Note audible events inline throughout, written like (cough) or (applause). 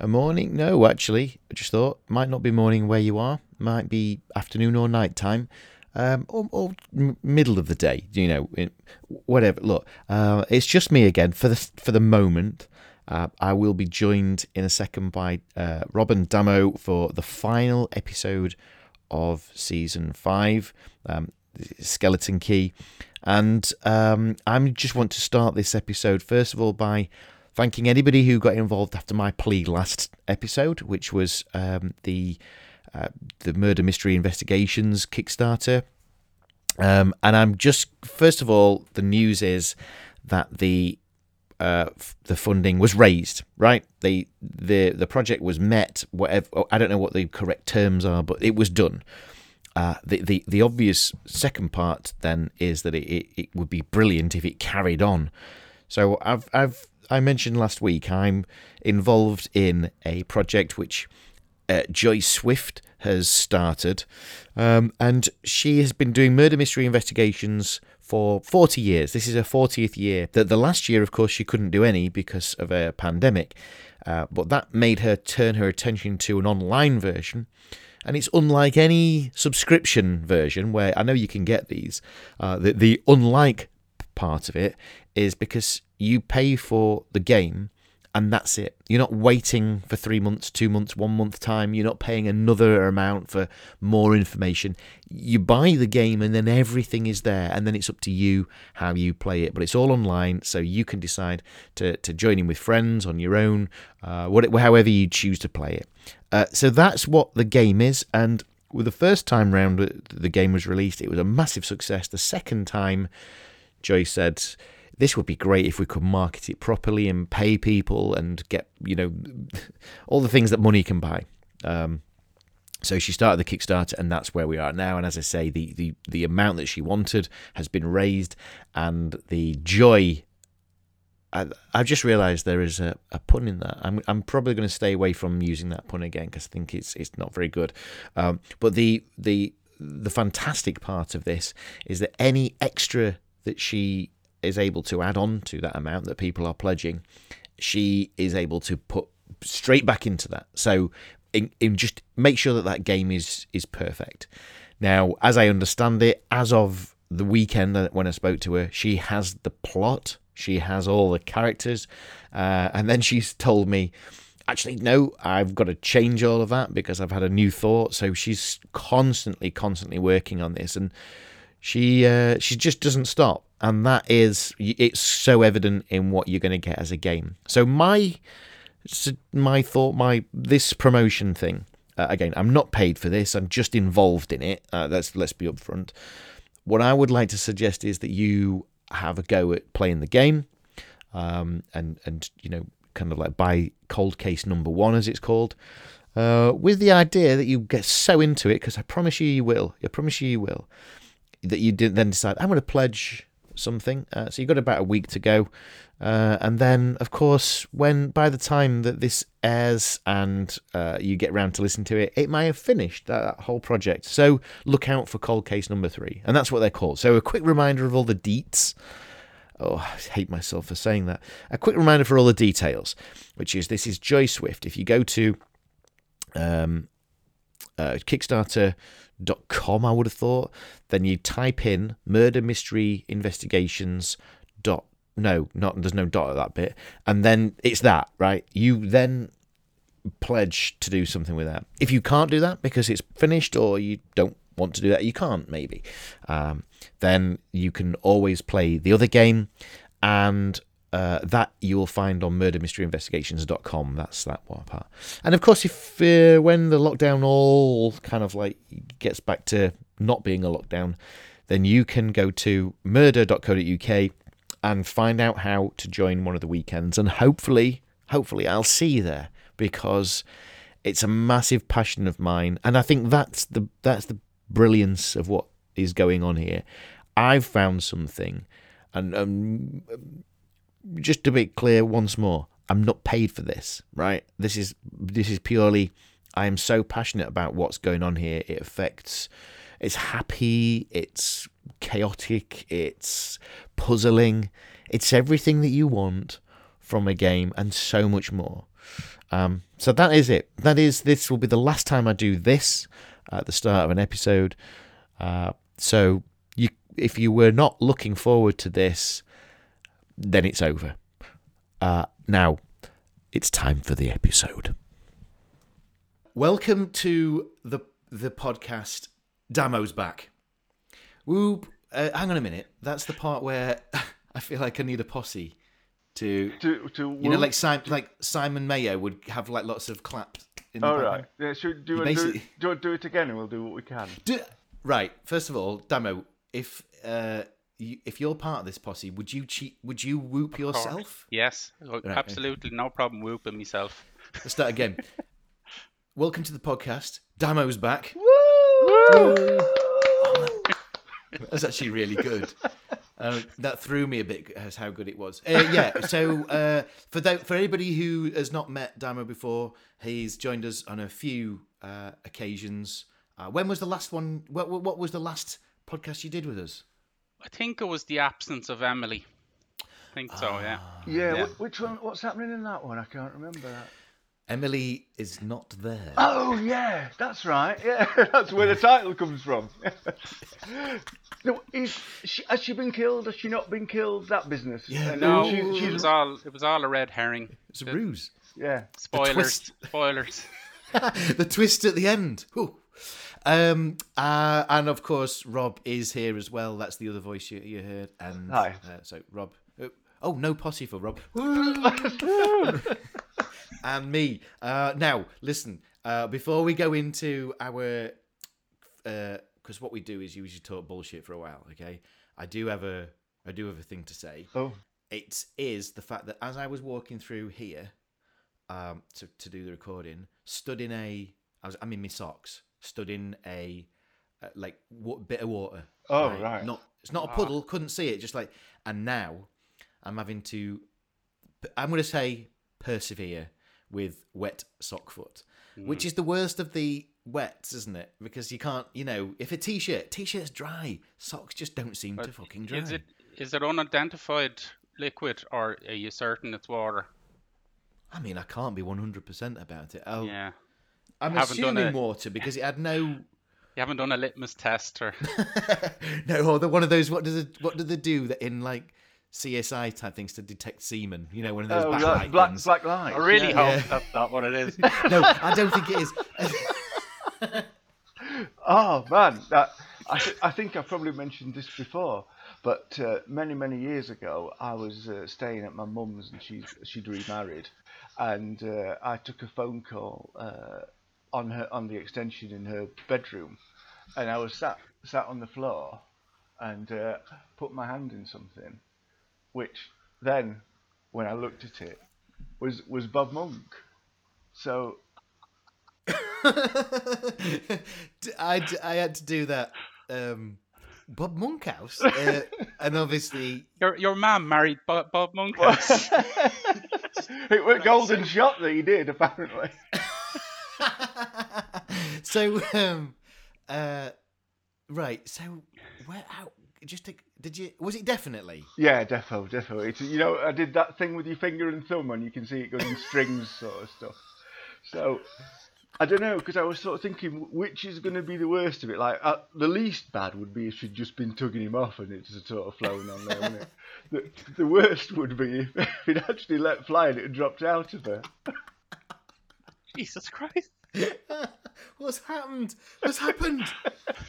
A morning? No, actually, I just thought might not be morning where you are. Might be afternoon or night time. Um, or, or middle of the day, you know, whatever. Look, uh, it's just me again for the for the moment. Uh, I will be joined in a second by uh, Robin Damo for the final episode of season five, um, Skeleton Key. And um, I just want to start this episode, first of all, by thanking anybody who got involved after my plea last episode, which was um, the uh, the murder mystery investigations Kickstarter. Um, and I'm just first of all, the news is that the uh, the funding was raised, right? The the the project was met. Whatever I don't know what the correct terms are, but it was done. Uh, the, the the obvious second part then is that it, it, it would be brilliant if it carried on. So I've I've I mentioned last week I'm involved in a project which uh, Joy Swift has started, um, and she has been doing murder mystery investigations for 40 years. This is her 40th year. The, the last year, of course, she couldn't do any because of a pandemic, uh, but that made her turn her attention to an online version. And it's unlike any subscription version where I know you can get these. Uh, the, the unlike part of it is because you pay for the game and that's it. You're not waiting for three months, two months, one month time. You're not paying another amount for more information. You buy the game and then everything is there, and then it's up to you how you play it. But it's all online, so you can decide to, to join in with friends on your own, uh, whatever, however you choose to play it. Uh, so that's what the game is, and with the first time round the game was released, it was a massive success. The second time, Joy said this would be great if we could market it properly and pay people and get you know (laughs) all the things that money can buy. Um, so she started the Kickstarter, and that's where we are now. And as I say, the the the amount that she wanted has been raised, and the joy. I, have just realised there is a, a pun in that. I'm I'm probably going to stay away from using that pun again because I think it's it's not very good. Um, but the the the fantastic part of this is that any extra that she is able to add on to that amount that people are pledging, she is able to put straight back into that. So, in, in just make sure that that game is is perfect. Now, as I understand it, as of the weekend when I spoke to her, she has the plot, she has all the characters, uh, and then she's told me, actually, no, I've got to change all of that because I've had a new thought. So she's constantly, constantly working on this, and she uh, she just doesn't stop and that is it's so evident in what you're going to get as a game. So my my thought, my this promotion thing. Uh, again, I'm not paid for this. I'm just involved in it. Uh, let's let's be upfront. What I would like to suggest is that you have a go at playing the game, um, and and you know, kind of like buy Cold Case Number One, as it's called, uh, with the idea that you get so into it because I promise you, you will. I promise you, you will. That you did then decide I'm going to pledge something. Uh, so you've got about a week to go. Uh, and then, of course, when by the time that this airs and uh, you get round to listen to it, it may have finished that, that, whole project. So look out for Cold Case number three, and that's what they're called. So a quick reminder of all the deets. Oh, I hate myself for saying that. A quick reminder for all the details, which is this is Joy Swift. If you go to um, uh, Kickstarter com I would have thought. Then you type in murder mystery investigations dot no, not there's no dot at that bit, and then it's that right. You then pledge to do something with that. If you can't do that because it's finished or you don't want to do that, you can't maybe. Um, then you can always play the other game, and uh, that you will find on murdermysteryinvestigations.com. That's that one part. And of course, if uh, when the lockdown all kind of like gets back to not being a lockdown, then you can go to murder.co.uk and find out how to join one of the weekends. And hopefully, hopefully, I'll see you there because it's a massive passion of mine. And I think that's the that's the brilliance of what is going on here. I've found something, and um, just to be clear once more, I'm not paid for this, right? This is this is purely I am so passionate about what's going on here. It affects it's happy, it's chaotic, it's puzzling, it's everything that you want from a game and so much more. Um, so that is it. That is this will be the last time I do this at the start of an episode. Uh, so you, if you were not looking forward to this, then it's over. Uh, now it's time for the episode. Welcome to the the podcast. Damo's back. Whoop. Uh, hang on a minute. That's the part where (laughs) I feel like I need a posse to, To to you know, like Simon, like Simon Mayo would have like lots of claps. In the all background. right. Yeah, should do, You it, do, do, it- do it again, and we'll do what we can. Do, right. First of all, Damo, if uh, you, if you're part of this posse, would you cheat? Would you whoop course. yourself? Yes, Right, absolutely no problem whooping myself. Let's start again. (laughs) Welcome to the podcast. Damo's back. That's actually really good. Uh, that threw me a bit as how good it was. Uh, yeah. So uh, for tho- for anybody who has not met Damo before, he's joined us on a few uh, occasions. Uh, when was the last one? What, what what was the last podcast you did with us? I think it was the absence of Emily. I think so, yeah. Ah, yeah, Yeah. which one? What's happening in that one? I can't remember that. Emily is not there. Oh yeah, that's right. Yeah, (laughs) that's where the title comes from. (laughs) no, is she, has she been killed? Has she not been killed? That business. Yeah, And No, she- it was all it was all a red herring. It's a The- ruse. yeah. Spoilers, spoilers. (laughs) the twist at the end. Whew. Um, uh, and of course, Rob is here as well. That's the other voice you, you heard. And Hi. Uh, so, Rob. Oh, oh, no posse for Rob. (laughs) and me. Uh, now, listen. Uh, before we go into our, because what we do is usually talk bullshit for a while. Okay, I do have a, I do have a thing to say. Oh, It is the fact that as I was walking through here, um, to to do the recording, stood in a, I was, I'm in my socks, stood in a, uh, like wa- bit of water. Oh, right. Not, it's not a puddle. Couldn't see it. Just like, and now, I'm having to, I'm going to say persevere with wet sock foot, which is the worst of the wets, isn't it? Because you can't, you know, if a t-shirt, t-shirt's dry, socks just don't seem to fucking dry. Is it is it unidentified liquid or are you certain it's water? I mean, I can't be 100% about it. I'll, Yeah. I'm Haven't done assuming it. water because it had no, (laughs) You haven't done a litmus test or (laughs) no, or the, one of those. What does it? What do they do that in like CSI type things to detect semen? You know, one of those oh backlight like black things. black lights. I really yeah. hope Yeah. that's not what it is. (laughs) No, I don't think it is. Oh man, that, I, th- I think I've probably mentioned this before, but uh, many many years ago, I was uh, staying at my mum's and she's she'd remarried, and uh, I took a phone call uh, on her on the extension in her bedroom, and I was sat sat on the floor, and uh, put my hand in something, which then, when I looked at it, was was Bob Monk. So (laughs) I, I had to do that. Um, Bob Monkhouse, uh, (laughs) and obviously, Your your mum married Bob, Bob Monkhouse. (laughs) it was a golden shot that he did apparently. So um, uh, right. So where? How? Just to, did you? Was it definitely? Yeah, defo, defo. It's you know I did that thing with your finger and thumb, and you can see it going in strings, sort of stuff. So I don't know because I was sort of thinking which is going to be the worst of it. Like uh, the least bad would be if she'd just been tugging him off and it just sort of flown on there. wouldn't it? (laughs) The, the worst would be if (laughs) it actually let fly and it had dropped out of her. (laughs) Jesus Christ. What's happened? What's happened?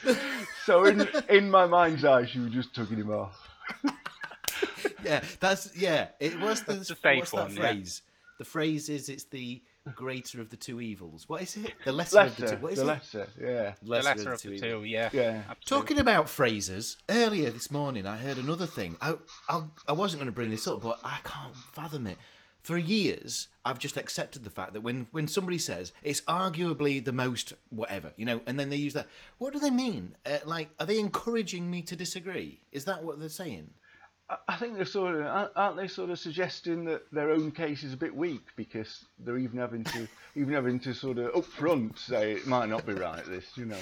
(laughs) So in in my mind's eye, she was just tugging him off. (laughs) yeah, that's yeah. It was the, That's the safe what's one, that yeah. phrase? The phrase is it's the greater of the two evils. What is it? The lesser, of the two. What is the it? lesser, yeah. The lesser of the evils. two, yeah. Yeah. Absolutely. Talking about phrases, earlier this morning I heard another thing. I I, I wasn't going to bring this up, but I can't fathom it. For years, I've just accepted the fact that when, when somebody says it's arguably the most whatever, you know, and then they use that, what do they mean? Uh, like, are they encouraging me to disagree? Is that what they're saying? I- think they're sort of aren't- they sort of suggesting that their own case is a bit weak because they're even having to even having to sort of up front say it might not be right this you know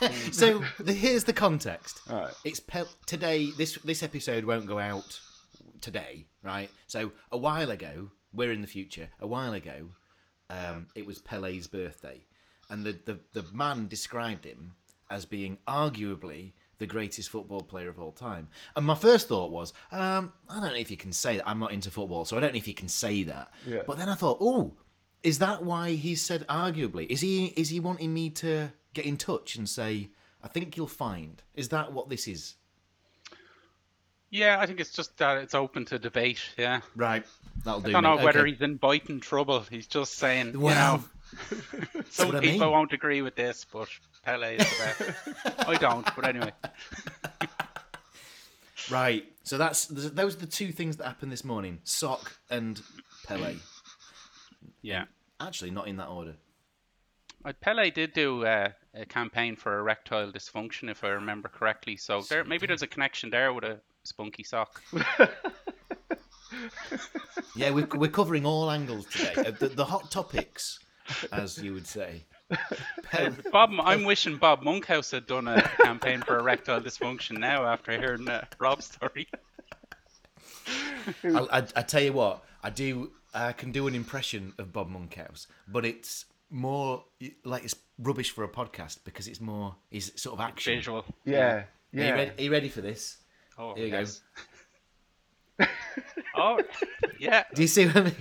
(laughs) So the, here's the context. All right. It's pe- today. This this episode won't go out today, right? So a while ago, we're in the future. A while ago, um, it was Pele's birthday, and the, the the man described him as being arguably the greatest football player of all time. And my first thought was, um, I don't know if you can say that. I'm not into football, so I don't know if you can say that. Yeah. But then I thought, oh, is that why he said arguably? Is he is he wanting me to get in touch and say, I think you'll find? Is that what this is? Yeah, I think it's just that it's open to debate. Yeah, Right. That'll do. I don't know me. whether Okay. he's inviting trouble. He's just saying, Well, you know, (laughs) some what I people mean. won't agree with this, but Pele is the best. (laughs) I don't, but anyway. (laughs) Right. So that's those are the two things that happened this morning: sock and Pele. Yeah. Actually, not in that order. Uh, Pele did do uh, a campaign for erectile dysfunction, if I remember correctly. So there, maybe there's a connection there with a spunky sock. (laughs) Yeah, we're, we're covering all angles today. Uh, the, the hot topics, as you would say. Bob, I'm wishing Bob Monkhouse had done a campaign for erectile dysfunction now after hearing uh, Rob's story. (laughs) I, I, I tell you what, I do. I can do an impression of Bob Monkhouse, but it's more like it's rubbish for a podcast because it's more is sort of action. Visual. Yeah, Are, you yeah. ready, are you ready for this? Oh, Here you go. yes. (laughs) oh, yeah, Do you see what I mean?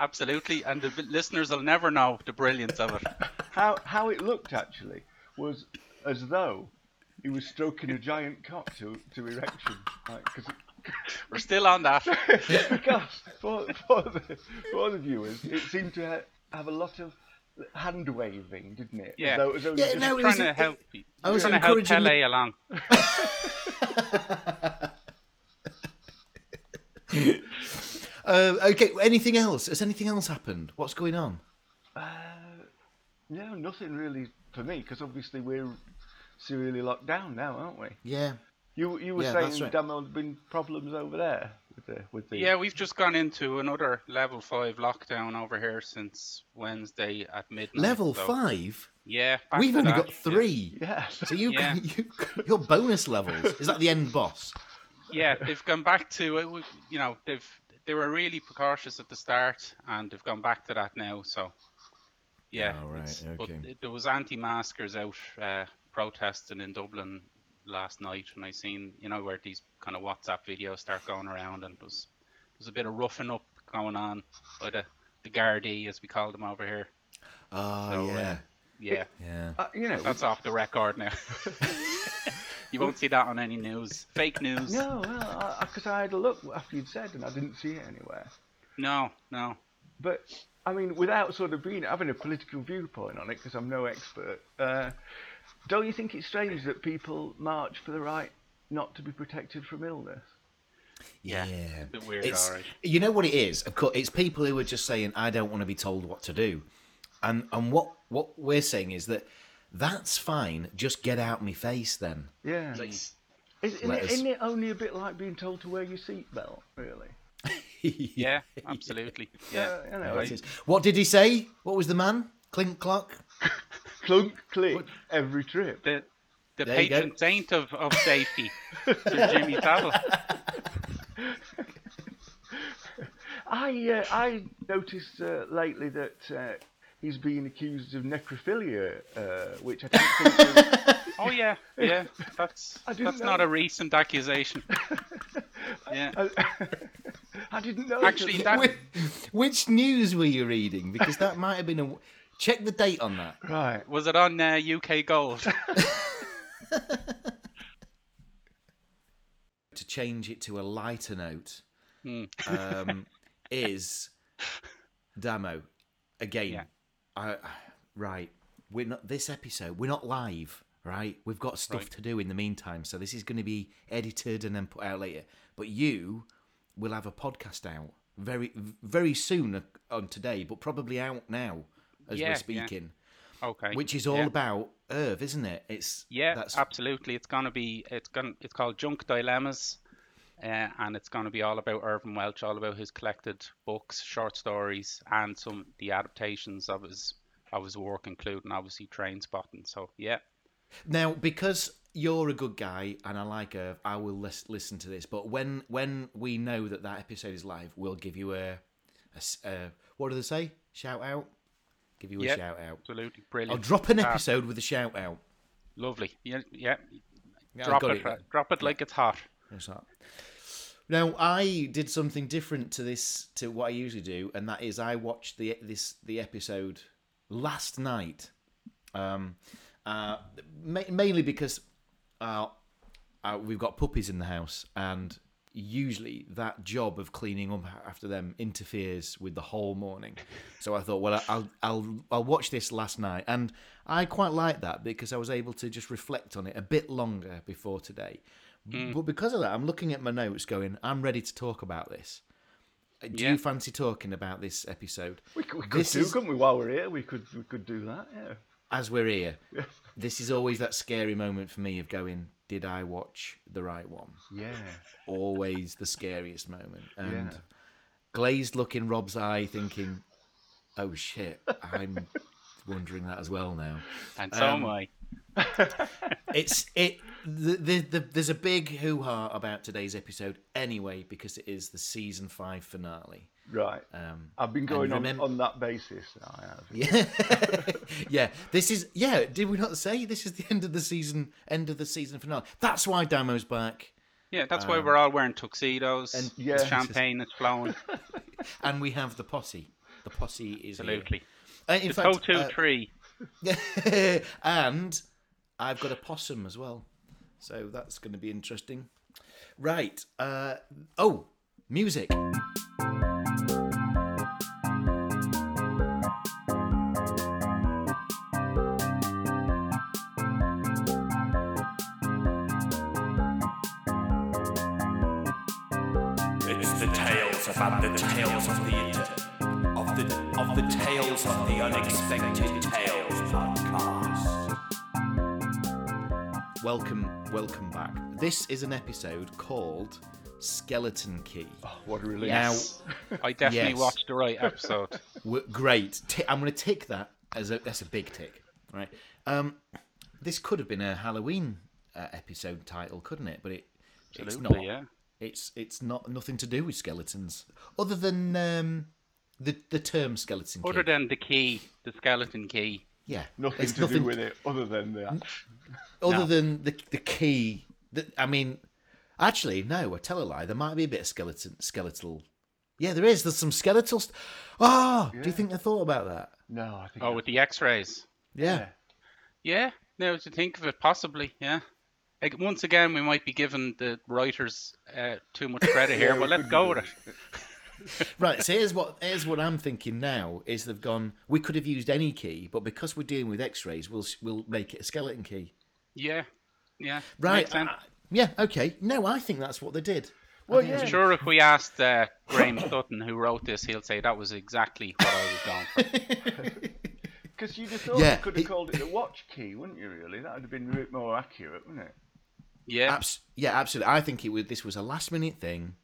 absolutely. And the listeners will never know the brilliance of it. How how it looked actually was as though he was stroking a giant cock to to erection, like because. (laughs) We're still on that. (laughs) because for, for, the, for the viewers, it seemed to ha- have a lot of hand waving, didn't it? As Yeah. though- as though he Yeah, just- no, it trying was- to help. I was trying to help encouraging Pele the- along. (laughs) Uh, okay. Anything else? Has anything else happened? What's going on? no, nothing really for me, because obviously we're severely locked down now, aren't we? Yeah. You you were Yeah, saying right. Damo there'd been problems over there with the with the Yeah, we've just gone into another level five lockdown over here since Wednesday at midnight. Level so- five. Yeah, We've only that, got three. yeah. (laughs) So you, Yeah. you, your bonus levels is that the end boss? Yeah, they've gone back to it. You know, they've they were really precautious at the start, and they've gone back to that now. So, yeah. Oh, right, okay. But there was anti-maskers out uh, protesting in Dublin last night, and I seen you know where these kind of WhatsApp videos start going around, and there was there was a bit of roughing up going on by the the Gardaí, as we call them over here. Oh So, uh, yeah, Yeah, yeah. Uh, you know, that's off the record now. (laughs) you won't see that on any news. Fake news. no, well, because I, had a look after you'd said and I didn't see it anywhere. no. no. But I mean, without sort of being having a political viewpoint on it, because I'm no expert, uh, don't you think it's strange that people march for the right not to be protected from illness? Yeah. a bit weird, It's, alright. You know what it is? Of course, it's people who are just saying, "I don't want to be told what to do," and and what what we're saying is that that's fine. Just get out my face then. Yeah. Is, isn't, Let it, us- isn't it only a bit like being told to wear your seatbelt, really? (laughs) (laughs) Yeah, absolutely. Yeah. Yeah, you know, It is. What did he say? What was the man? Clink clock. (laughs) clunk, click, every trip. The the There you patron saint of, of (laughs) safety, Sir (laughs) Jimmy Savile. I uh, I noticed uh, lately that uh, he's being accused of necrophilia, uh, which I don't think. is- Oh yeah, yeah. That's I didn't that's know. not a recent accusation. Yeah. I, I didn't know. Actually, that. that Which, which news were you reading? Because that might have been a. Check the date on that. right. was it on uh, UK Gold. (laughs) (laughs) To change it to a lighter note, Hmm. um, (laughs) is Damo again. Yeah. I, right, we're not this episode. We're not live, right? We've got stuff Right. to do in the meantime, so this is going to be edited and then put out later. But you will have a podcast out very, very soon on today, but probably out now as Yeah, we're yeah. speaking. Okay. Which is all yeah. about Irv, isn't it? It's Yeah, That's absolutely. It's gonna be it's gonna it's called Junk Dilemmas, uh, and it's gonna be all about Irvine Welsh, all about his collected books, short stories, and some the adaptations of his of his work, including obviously Trainspotting. So yeah, Now, because you're a good guy and I like Irv, I will lis- listen to this. But when when we know that that episode is live, we'll give you a a what do they say? Shout out. Give you a Yeah. shout out. Absolutely brilliant. I'll drop an Ah, episode with a shout out. Uh, lovely. Yeah, yeah. Yeah. Yeah, yeah. Yeah, drop it. it, yeah. Drop it like it's hot. That's that. Now I did something different to this to what I usually do, and that is I watched the this the episode last night, um, uh, ma- mainly because uh, uh, we've got puppies in the house, and usually that job of cleaning up after them interferes with the whole morning. So I thought, well, I'll I'll I'll watch this last night, and I quite like that because I was able to just reflect on it a bit longer before today. But because of that, I'm looking at my notes, going, I'm ready to talk about this. Uh, Do Yeah. you fancy talking about this episode? We could, we could This do, is- couldn't we? While we're here, we could we could do that. Yeah. As we're here, (laughs) this is always that scary moment for me of going, did I watch the right one? Yeah. always the scariest moment. And Yeah. glazed look in Rob's eye, thinking, "Oh shit, I'm wondering that as well now." And so Um, am I. (laughs) It's it. The, the, the, there's a big hoo ha about today's episode anyway because it is the season five finale. Right. Um, I've been going on, remem- on that basis. I have. Yeah, (laughs) yeah. This is yeah. Did we not say this is the end of the season? End of the season finale. That's why Damo's back. Yeah, that's why we're all wearing tuxedos. and- and yeah. champagne is flowing. (laughs) and we have the posse. The posse is here. Absolutely. Uh, in The fact, Toto uh, tree. (laughs) and I've got a possum as well, so that's going to be interesting. Right. Uh, oh, music. The tales of the inter- of the of the tales of the unexpected tales podcast. Welcome, welcome back. This is an episode called Skeleton Key. What a relief. Yes. I definitely yes. watched the right episode. (laughs) W- Great. Ti- I'm going to tick that as a that's a big tick, right? Um, this could have been a Halloween uh, episode title, couldn't it? But it it's not. Yeah. It's it's not nothing to do with skeletons, other than um, the the term skeleton key. Other than the key, the skeleton key. yeah, Nothing it's to do with it other than that. Other No. than the the key. That I mean, actually, no. I tell a lie. There might be a bit of skeleton skeletal. Yeah, there is. There's some skeletal. St- Ah, do you think I thought about that? No, I think. Oh, with the X-rays. Yeah. Yeah. Now to think of it, possibly. Yeah. Like, once again, we might be giving the writers uh, too much (laughs) credit here, but let's go with it. (laughs) Right. So here's what here's what I'm thinking now is they've gone. We could have used any key, but because we're dealing with X-rays, we'll we'll make it a skeleton key. Yeah. Yeah. Right. Makes sense. uh, yeah. Okay. No, I think that's what they did. Well, yeah. I'm sure if we asked uh, Graham Sutton, who wrote this, he'll say that was exactly what I was going for. (laughs) Because you'd have thought Yeah, you could have it- called it the watch key, wouldn't you? Really, that would have been a bit more accurate, wouldn't it? Yeah. Abs- yeah, absolutely. I think it was. This was a last minute thing.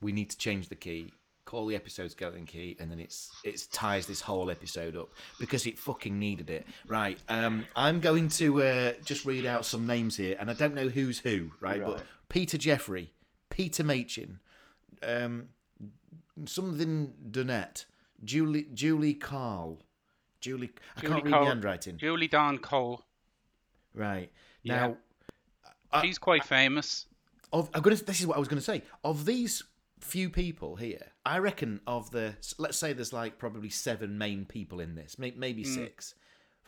We need to change the key. Call the episode skeleton key, and then it's it ties this whole episode up because it fucking needed it. Right. Um, I'm going to uh, just read out some names here, and I don't know who's who. Right, but Right. Peter Jeffrey, Peter Machin, um, something Donette, Julie Julie Carl, Julie. I Julie can't read Cole- the handwriting. Julie Dawn Cole. Right now. Uh, She's quite famous. of I'm gonna this is what I was gonna say. Of these few people here, I reckon of the let's say there's like probably seven main people in this, may, maybe Hmm. six.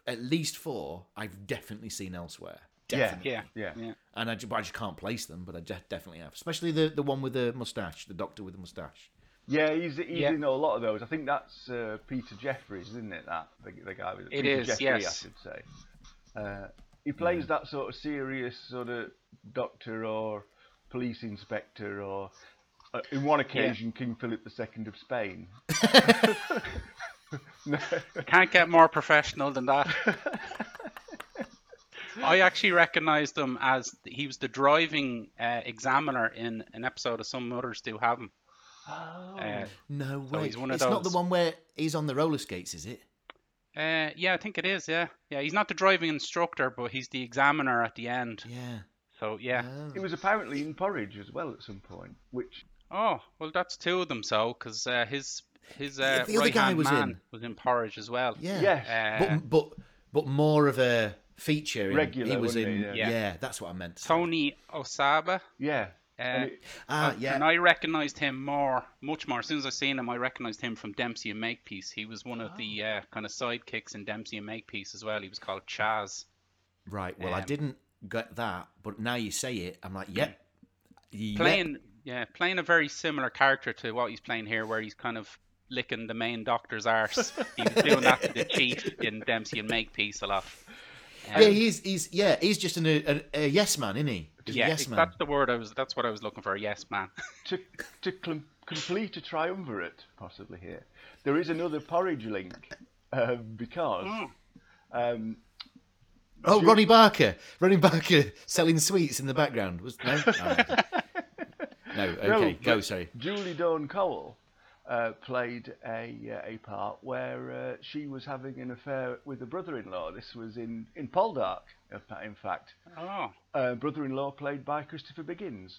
At least four I've definitely seen elsewhere. Yeah. Definitely. Yeah. Yeah. Yeah. And I, ju- I just can't place them, but I de- definitely have. Especially the, the one with the mustache, the doctor with the mustache. Yeah, he's, he's Yeah. in a lot of those. I think that's uh, Peter Jeffries, isn't it? That the, the guy with It Peter is, Jeffrey, yes. I should say. Uh, he plays that sort of serious sort of doctor or police inspector, or uh, in one occasion King Philip II of Spain. (laughs) Can't get more professional than that. I actually recognised him as he was the driving uh, examiner in an episode of Some Mothers Do 'Ave 'Em. Oh. Uh, No So way. he's one of it's not the one where he's on the roller skates, is it? Uh, yeah, I think it is. Yeah, yeah. He's not the driving instructor, but he's the examiner at the end. Yeah. So yeah. Oh. He was apparently in Porridge as well at some point, which Oh well, that's two of them. So because uh, his his uh, the other right guy hand was man in. was in Porridge as well. Yeah. Yes. Uh, but but but more of a feature. In, Regular, He was in. he? Yeah. Yeah. that's what I meant. Tony Osoba. Yeah. Uh, And Ah, yeah. And I recognised him more, much more. As soon as I seen him, I recognised him from Dempsey and Makepeace. He was one of the uh, kind of sidekicks in Dempsey and Makepeace as well. He was called Chaz. Right. Well, I Um, didn't get that, but now you say it, I'm like, yep. Yep. Playing, yeah, playing a very similar character to what he's playing here, where he's kind of licking the main doctor's arse. he was doing that to the (laughs) chief in Dempsey and Makepeace a lot. Um, Yeah, he's he's yeah, he's just an, a, a yes man, isn't he? Just yeah, yes man. that's the word I was. That's what I was looking for. Yes, man. (laughs) to to cl- complete a triumvirate, possibly here, there is another porridge link um, because um, Oh, Ronnie Barker, Ronnie Barker selling sweets in the background was no. (laughs) Oh, no, okay, but go. Sorry. Julie Dawn Cole uh, played a uh, a part where uh, she was having an affair with a brother-in-law. This was in in Poldark, in fact. Oh, Uh, brother-in-law played by Christopher Biggins.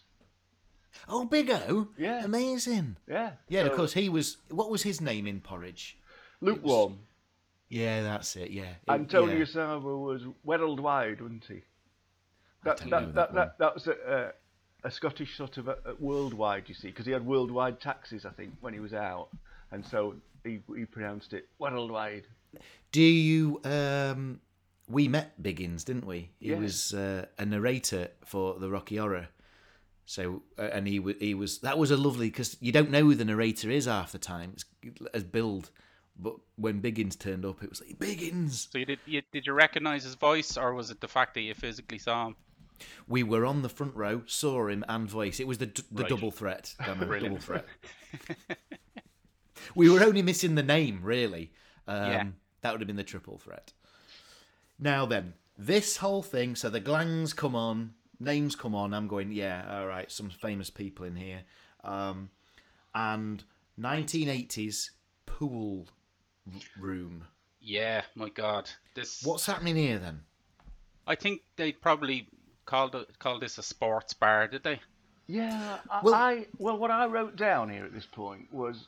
Oh, Big O. Yeah. amazing. Yeah. Yeah, so of course he was. What was his name in Porridge? Lukewarm. Yeah, that's it. Yeah. It- And Tony yeah. Osoba was Werrald Wide, wasn't he? That don't that, know that, that that, that, was a, a, a Scottish sort of a, a worldwide, you see, because he had worldwide taxes, I think, when he was out, and so he he pronounced it Werrald Wide. Do you? Um, we met Biggins, didn't we? He Yeah. was uh, a narrator for the Rocky Horror. So, uh, and he was he was that was a lovely because you don't know who the narrator is half the time. It's as build, but when Biggins turned up, it was like Biggins. so you did? You, did you recognise his voice, or was it the fact that you physically saw him? We were on the front row, saw him and voice. It was the d- the Right. double threat. (laughs) It, double threat. (laughs) we were only missing the name, really. Um, Yeah. That would have been the triple threat. Now then, this whole thing. So the glangs come on, names come on. I'm going, yeah, all right, some famous people in here, um, and 1980s pool room. Yeah, my God, this. What's happening here then? I think they probably called it, called this a sports bar, did they? Yeah, I, Well- I well, what I wrote down here at this point was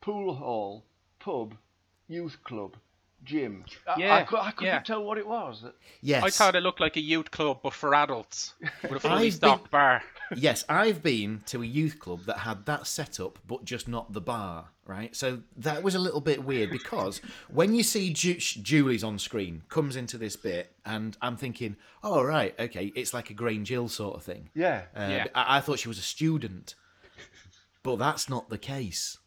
pool hall, pub, youth club, gym. I, Yeah, I, cou- I couldn't yeah. tell what it was. Yes, I thought it looked like a youth club, but for adults, with a fully I've stocked bar. Yes, I've been to a youth club that had that setup, but just not the bar, right? So that was a little bit weird because when you see Ju- Julie's on screen, comes into this bit, and I'm thinking, oh, right, okay, it's like a Grange Hill sort of thing. Yeah. Uh, Yeah. I-, I thought she was a student, but that's not the case.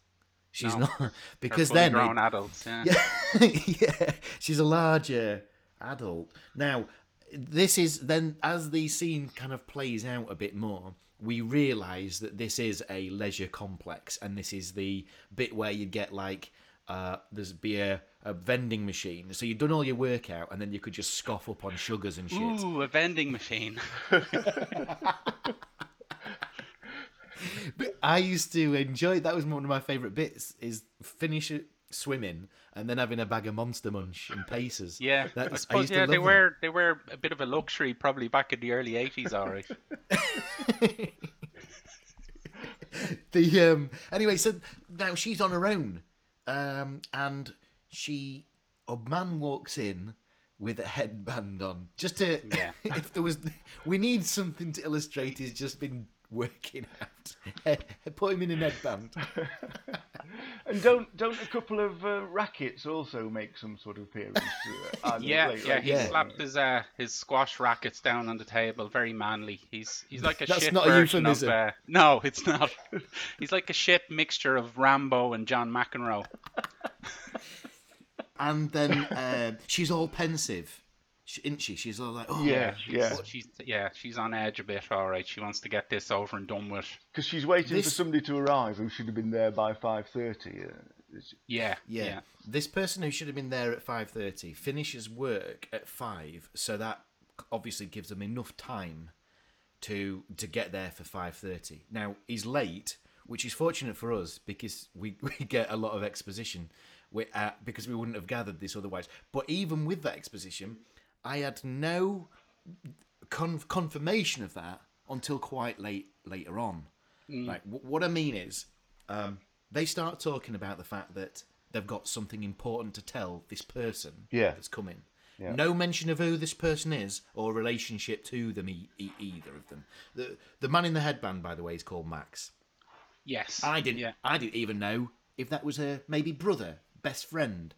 She's No. not (laughs) because then grown adults. Yeah. (laughs) yeah, she's a larger adult. Now, this is then as the scene kind of plays out a bit more, we realise that this is a leisure complex, and this is the bit where you get like uh, there's be a, a vending machine, so you've done all your workout, and then you could just scoff up on sugars and shit. Ooh, a vending machine. (laughs) But I used to enjoy that was one of my favourite bits is finish it swimming and then having a bag of Monster Munch and Pacers. (laughs) Yeah, I I suppose to yeah they love that. were they were a bit of a luxury probably back in the early eighties. All right. (laughs) the um anyway so now she's on her own um and she a man walks in with a headband on just to Yeah. (laughs) if there was we need something to illustrate he's just been working out (laughs) put him in a headband (laughs) And don't don't a couple of uh, rackets also make some sort of appearance? Uh, Yeah, late- yeah. He Yeah. slapped his uh his squash rackets down on the table. Very manly. He's he's like a That's shit not a version euphemism. of. Uh, no, it's not. (laughs) he's like a shit mixture of Rambo and John McEnroe. and then uh, she's all pensive sh- isn't she she's all like oh Yeah, she's, yeah. She's yeah, she's on edge a bit. All right, she wants to get this over and done with. Because she's waiting for somebody to arrive who should have been there by five thirty. Uh, Yeah, Yeah. yeah. This person who should have been there at 5:30 finishes work at 5 so that obviously gives them enough time to to get there for 5:30. Now, he's late, which is fortunate for us because we (laughs) we get a lot of exposition we, uh, because we wouldn't have gathered this otherwise. But even with that exposition, I had no con- confirmation of that until quite late later on. Like wh- what I mean is, um, they start talking about the fact that they've got something important to tell this person Yeah. that's coming. Yeah. No mention of who this person is or relationship to them, e- e- either of them. The the man in the headband, by the way, is called Max. Yes. I didn't. Yeah. I didn't even know if that was her maybe brother, best friend,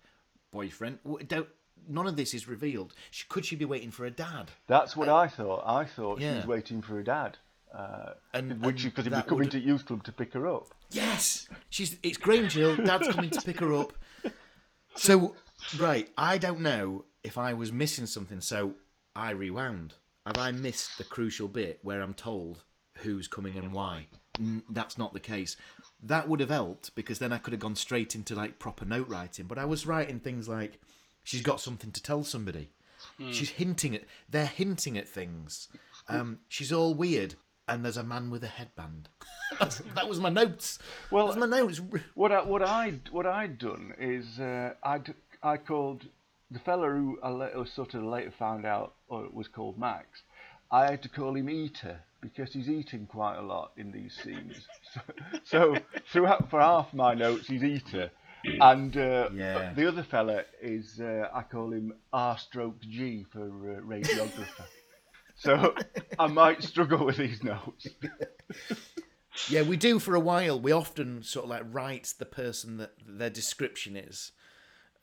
boyfriend. Don't. None of this is revealed. Sh- Could she be waiting for a dad? That's what I thought. I thought she was waiting for a dad, uh, And- which because he was that coming would- to youth club to pick her up. Yes, she's. It's Grange Hill. Dad's coming to pick her up. (laughs) So, right, I don't know if I was missing something, so I rewound. Have I missed the crucial bit where I'm told who's coming and why? N- that's not the case. That would have helped because then I could have gone straight into like proper note writing. But I was writing things like, she's got something to tell somebody. She's hinting at. They're hinting at things. Um, she's all weird, and there's a man with a headband. (laughs) that was my notes. Well, That's my notes. What I, what I what I'd done is uh, I I called the fella who I later, sort of later found out uh, was called Max. I had to call him Eater because he's eating quite a lot in these scenes. (laughs) So, so throughout for half my notes he's Eater, and uh, Yeah. the other fella is uh, I call him R stroke G for uh, radiographer. (laughs) so I might struggle with these notes. Yeah, we do for a while. We often sort of like write the person that their description is,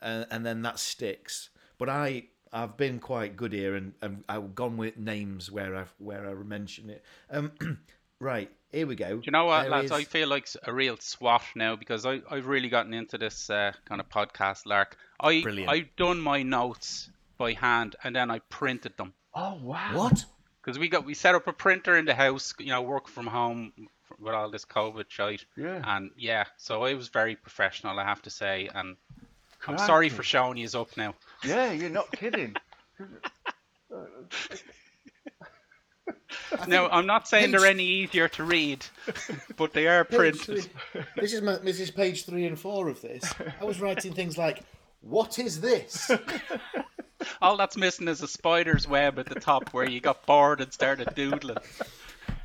uh, and then that sticks. But I, I've been quite good here, and, and I've gone with names where I've where I mention it. Um, (clears throat) right here we go. Do you know what, There lads? is- I feel like a real swat now because I, I've really gotten into this uh, kind of podcast lark. I, Brilliant. I've done my notes by hand and then I printed them. Oh wow! what? Because we got we set up a printer in the house, you know, work from home with all this COVID shite. Yeah. And yeah, so I was very professional, I have to say. And I'm sorry for showing you up now. Yeah, you're not kidding. (laughs) (laughs) (laughs) Now, I'm not saying they're any easier to read, but they are printed. This is my, this is page three and four of this. I was writing things like, "What is this?" (laughs) All that's missing is a spider's web at the top where you got bored and started doodling.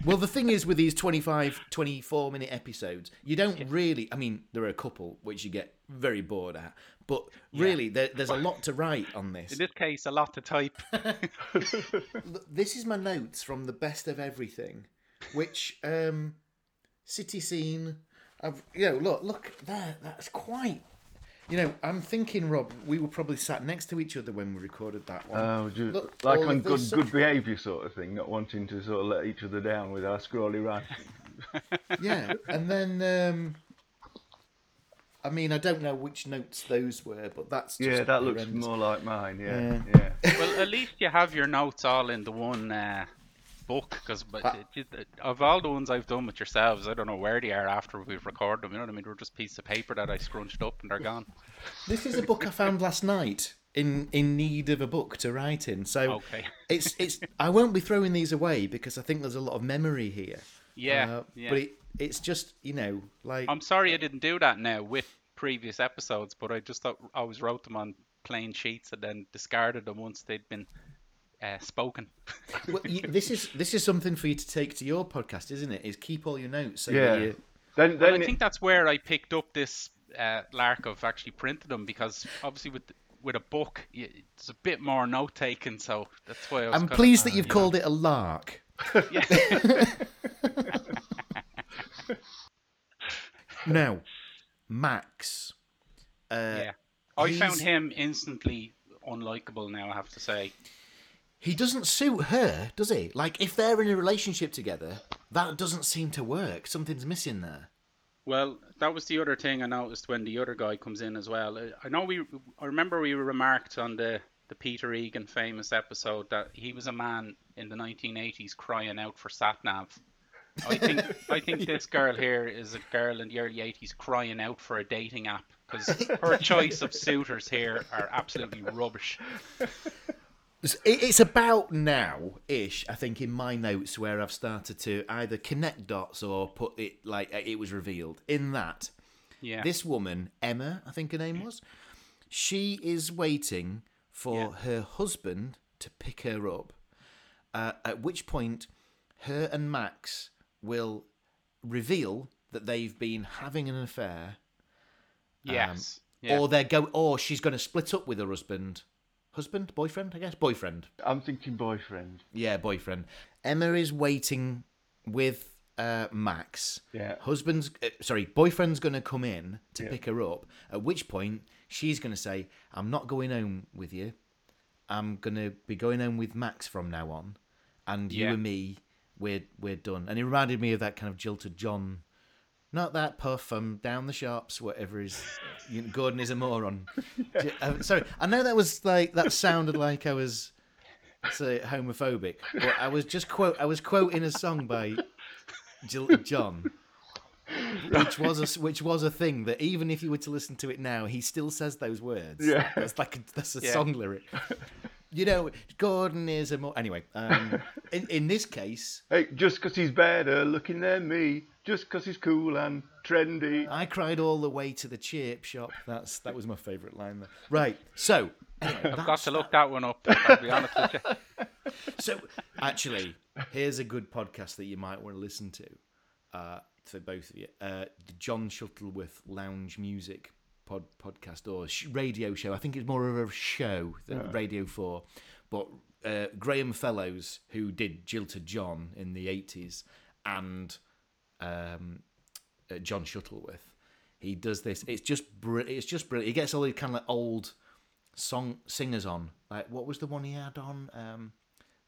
Well, the thing is with these 25, 24 minute episodes, you don't really. I mean, there are a couple which you get very bored at, but really, there, there's a lot to write on this. In this case, a lot to type. (laughs) (laughs) This is my notes from the best of everything, which um, city scene. I've, you know, look, look there. That's quite. You know, I'm thinking, Rob, we were probably sat next to each other when we recorded that one. Oh, ju- Look, like all on good this good such- behaviour sort of thing, not wanting to sort of let each other down with our scrawly writing. (laughs) yeah, and then um, I mean, I don't know which notes those were, but that's just Yeah, that looks horrendous. more like mine. Yeah, Yeah. yeah. well, at least you have your notes all in the one uh, book. Because of all the ones I've done with yourselves, I don't know where they are after we've recorded them. You know what I mean? They're just pieces of paper that I scrunched up and they're gone. This is a book I found last night in in need of a book to write in. So Okay. it's it's I won't be throwing these away because I think there's a lot of memory here. Yeah, Uh, yeah. But it, it's just you know like I'm sorry I didn't do that now with previous episodes, but I just thought I always wrote them on plain sheets and then discarded them once they'd been uh, spoken. (laughs) well, you, this is this is something for you to take to your podcast, isn't it? Is keep all your notes. So Yeah. you, Then, Well, I think that's where I picked up this uh, lark of actually printed them because obviously with with a book y it's a bit more note taking, so that's why I was. I'm kind of- pleased that you've called it a lark. (laughs) Yeah. (laughs) Now, Max. Uh, yeah. I found him instantly unlikable now. I have to say. He doesn't suit her, does he? Like, if they're in a relationship together, that doesn't seem to work. Something's missing there. Well, that was the other thing I noticed when the other guy comes in as well. I- I know we, I remember we remarked on the the Peter Egan famous episode that he was a man in the 1980s crying out for sat nav. I think I (laughs) think this girl here is a girl in the early 80s crying out for a dating app because (laughs) her choice of suitors here are absolutely rubbish. It's- It's about now ish, I think, in my notes where I've started to either connect dots or put it like it was revealed. In that, Yeah. this woman, Emma, I think her name was, she is waiting for Yeah. her husband to pick her up. Uh, at which point, her and Max will reveal that they've been having an affair, Yes. yeah. or they're go, or she's going to split up with her husband, husband, boyfriend, I guess, boyfriend. I'm thinking boyfriend. Yeah, boyfriend. Emma is waiting with uh, Max. Yeah. Husband's uh, sorry, boyfriend's going to come in to Yeah. pick her up. At which point she's going to say, "I'm not going home with you. I'm going to be going home with Max from now on, and you and me, we're we're done." And it reminded me of that kind of jilted John. Not that puff. I'm down the shops. Whatever is, you know, Gordon is a moron. (laughs) J- uh, sorry, I know that was like that sounded like I was say homophobic, but I was just quote I was quoting a song by jilted John, which was a which was a thing that even if you were to listen to it now, he still says those words. Yeah. that's like a, that's a Yeah. song lyric. (laughs) You know, Gordon is a more anyway. Um, (laughs) in in this case, Hey, just 'cause he's better looking than me, just 'cause he's cool and trendy. I cried all the way to the chip shop. That's that was my favourite line. There. Right, so anyway, I've got to look that one up. I'll be honest with you. (laughs) So, actually, here's a good podcast that you might want to listen to uh, for both of you. Uh, the John Shuttleworth Lounge Music pod, podcast or sh- radio show. I think it's more of a show than Radio 4. But uh, Graham Fellows, who did Jilted John in the 80s, and um, uh, John Shuttleworth, he does this. It's just br- it's just brilliant. He gets all these kind of like old song singers on. Like what was the one he had on? Um,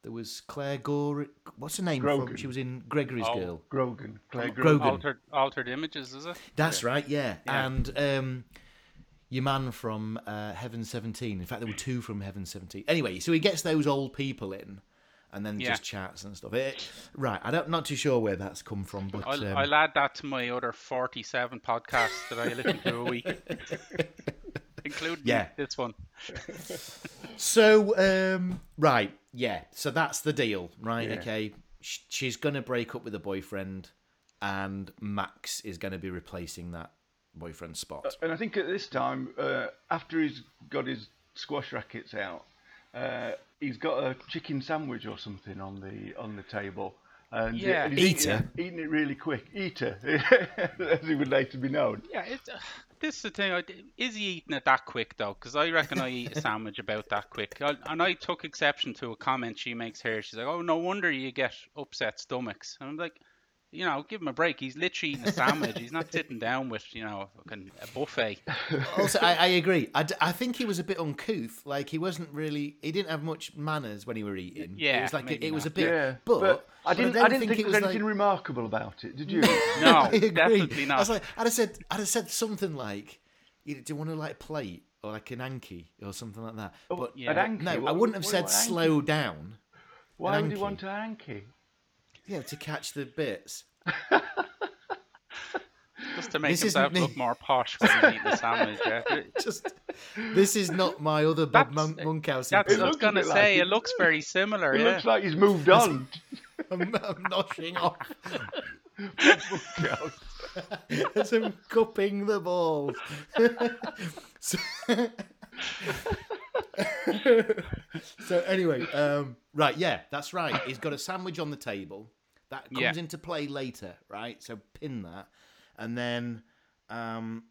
there was Claire Gore. What's her name? From? She was in Gregory's Oh. Girl. Grogan, Clare Grogan. Grogan. Altered, altered images, is it? That's right. Yeah. Yeah. And um, your man from uh, Heaven Seventeen. In fact, there were two from Heaven Seventeen. Anyway, so he gets those old people in. And then Yeah. just chats and stuff. It, right, I'm not too sure where that's come from, but I'll, um, I'll add that to my other 47 podcasts that I listen to a week, (laughs) including Yeah. this one. So, um, right, yeah. So that's the deal, right? Yeah. Okay. She's going to break up with a boyfriend, and Max is going to be replacing that boyfriend spot. And I think at this time, uh, after he's got his squash rackets out, uh, he's got a chicken sandwich or something on the on the table. And, uh, Yeah. and he's eating Eater. it, eating it really quick. Eater, (laughs) as he would later be known. Yeah, it's, uh, this is the thing. Is he eating it that quick though? Because I reckon I eat a (laughs) sandwich about that quick. I, and I took exception to a comment she makes here. She's like, "Oh, no wonder you get upset stomachs." And I'm like, you know, give him a break. He's literally eating a sandwich. He's not sitting down with you know fucking a buffet. (laughs) also, I, I agree. I, d- I think he was a bit uncouth. Like, he wasn't really, he didn't have much manners when he were eating. Yeah. It was like, maybe it was a bit, Yeah, but, I didn't. don't I, didn't think, it there was was anything like, remarkable about it. Did (laughs) you? (laughs) No, I agree. definitely I not. was like, I'd have said, I'd have said something like, you "Do you want to like plate or like an Anki or something like that?" Oh, but yeah. an Anki? no, I wouldn't have said slow down. Why an would he Anki. want an Anki? Yeah, to catch the bits. (laughs) Just to make This himself isn't look more posh when he's eating a sandwich. Yeah. (laughs) Just this is not my other Bob That's- Mon- Monkhouse. That's It what I was looks gonna bit like say. it. It looks very similar. It yeah. looks like he's moved on. (laughs) I'm, I'm noshing off as I'm cupping the balls. so, (laughs) so anyway, um, right, yeah, that's right. He's got a sandwich on the table that comes Yeah. into play later, right? So pin that, and then, um,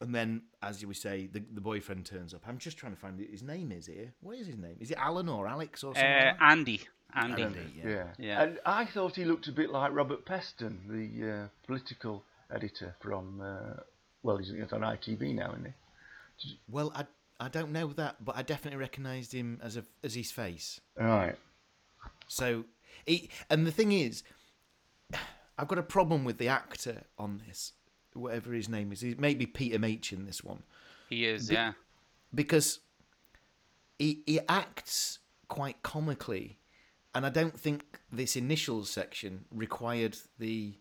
and then, as you would say, the, the boyfriend turns up. I'm just trying to find. His name is here. What is his name? Is it Alan or Alex or something? Uh, like? Andy. Andy. Andy, yeah. Yeah. Yeah. And I thought he looked a bit like Robert Peston, the uh, political editor from. Uh, well, he's he's on ITV now, isn't he? Well, I I don't know that, but I definitely recognised him as a as his face. All right. So, he, and the thing is, I've got a problem with the actor on this, whatever his name is. It may be Peter Mach in this one He is. Be- Yeah. because he he acts quite comically, and I don't think this initial section required the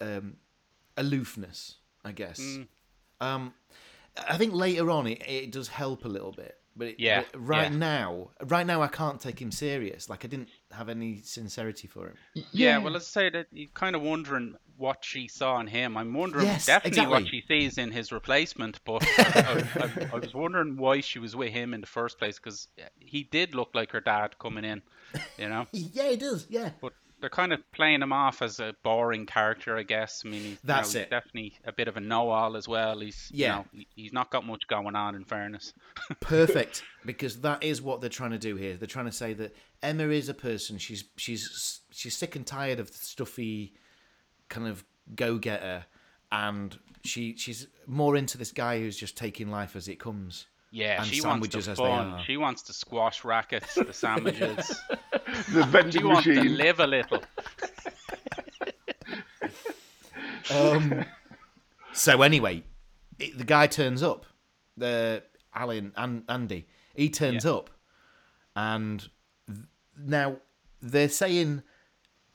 um, aloofness. I guess. Mm. Um, I think later on it, it does help a little bit, but, it, Yeah, but right yeah. now, right now I can't take him serious. Like I didn't have any sincerity for him. Yeah, well, let's say that you're kind of wondering what she saw in him. I'm wondering Yes, definitely what she sees in his replacement, but (laughs) I, I, I was wondering why she was with him in the first place because he did look like her dad coming in, you know. (laughs) Yeah, he does. Yeah. But they're kind of playing him off as a boring character, I guess. I mean, he's, you That's know, it. he's definitely a bit of a know-all as well. He's Yeah. you know, he's not got much going on. In fairness, (laughs) perfect because that is what they're trying to do here. They're trying to say that Emma is a person. She's she's she's sick and tired of the stuffy kind of go getter, and she she's more into this guy who's just taking life as it comes. Yeah, And she wants sandwiches the as they fun. She wants the squash rackets, the (laughs) sandwiches. The she vending wants to live a little. (laughs) Um, so anyway, it, the guy turns up, the Alan and Andy. He turns up, and th- now they're saying,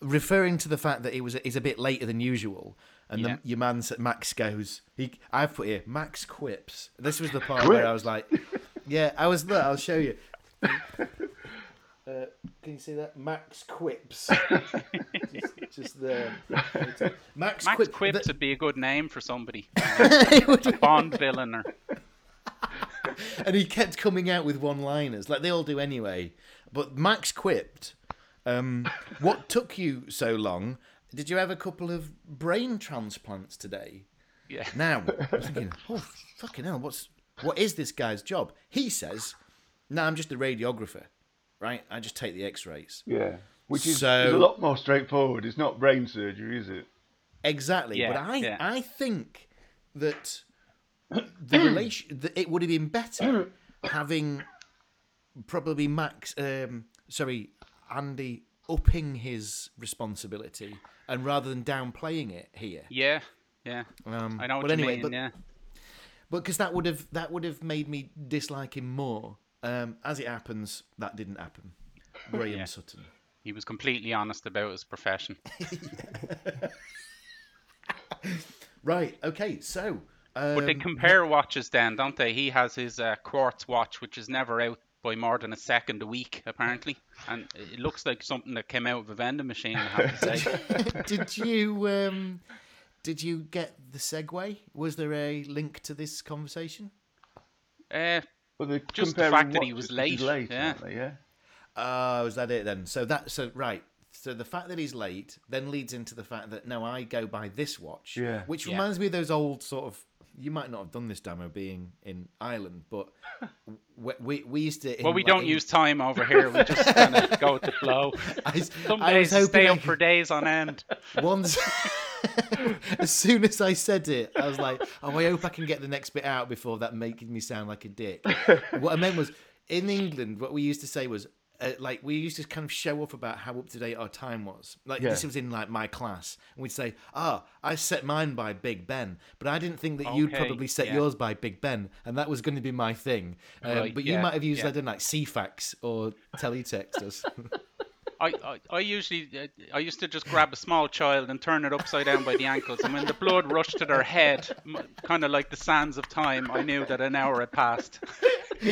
referring to the fact that he was he's a bit later than usual. And Yeah. the, your man said- Max goes. He I've put here Max quips. This was the part where I was like, yeah, I was there. I'll show you. Uh, can you see that? Max quips. just, (laughs) just there. Max, Max Quip- Quips the- would be a good name for somebody. (laughs) It would a Bond villain or (laughs) and he kept coming out with one-liners like they all do anyway. But Max quipped, um, "What took you so long? Did you have a couple of brain transplants today?" yeah. (laughs) Now I was thinking, "Oh fucking hell! What's what is this guy's job?" He says, "No, I'm just a radiographer, right? I just take the X-rays." Yeah. Which is, So- is a lot more straightforward. It's not brain surgery, is it? Exactly. Yeah, but I yeah. I think that (clears throat) the relation that it would have been better (clears throat) having probably Max um sorry, Andy upping his responsibility and rather than downplaying it here. Yeah, yeah. Um, I know what anyway, mean. but yeah. but because that would have that would have made me dislike him more. Um, as it happens, that didn't happen. (laughs) Graham Yeah. Sutton. He was completely honest about his profession. (laughs) Right. Okay. So. Um, But they compare watches then, don't they? He has his uh, quartz watch, which is never out by more than a second a week, apparently. And it looks like something that came out of a vending machine, I have to say. (laughs) did you um, did you get the segue? Was there a link to this conversation? uh, Well, Just the fact that he was was 'cause he's late, yeah. they? yeah. Oh, is that it then? So that so right. So the fact that he's late then leads into the fact that no, I go by this watch. Yeah. Which Yeah. reminds me of those old sort of. You might not have done this demo being in Ireland, but (laughs) we we, we used to. well, we in- don't in- use time over here. We just (laughs) kind of go with the flow. I, Some I was days hoping stay up for days on end. (laughs) Once, as soon as I said it, I was like, "Oh, I hope I can get the next bit out before that making me sound like a dick." what I meant was, in England, what we used to say was, uh, like, we used to kind of show off about how up to date our time was. Like, this was in like my class, and we'd say, "Ah, I set mine by Big Ben," but I didn't think that you'd probably set yeah. yours by Big Ben, and that was going to be my thing. Um, Right, but you yeah, might have used, yeah. I don't know, like Ceefax or teletext us. (laughs) I, I, I usually uh, I used to just grab a small child and turn it upside down by the ankles, and when the blood rushed to their head, kind of like the sands of time, I knew that an hour had passed. (laughs)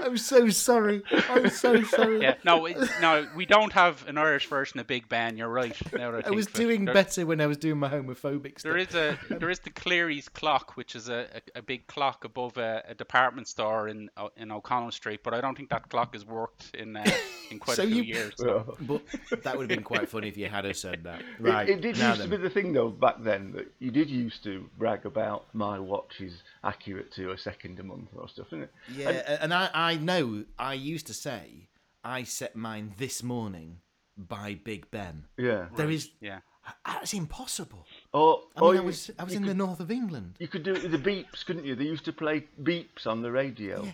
I'm so sorry. I'm so (laughs) sorry. Yeah, no, it, no, we don't have an Irish version of Big Ben. You're right. (laughs) Now I, I was doing There- better when I was doing my homophobic stuff. There is a (laughs) there is the Clerys clock, which is a, a, a big clock above a, a department store in in O'Connell Street, but I don't think that clock has worked in uh, in quite So a few you- years. Well, But that would have been quite funny if you had have said that. it- Right. It, did now used to be the thing though back then that you did used to brag about my watch is accurate to a second a month or stuff, isn't it? Yeah, and I, I know I used to say I set mine this morning by Big Ben. Yeah. There is Yeah. that's impossible. Or, I or mean, I you- was I was in could, the north of England. You could do it with the beeps, couldn't you? They used to play beeps on the radio. Yeah.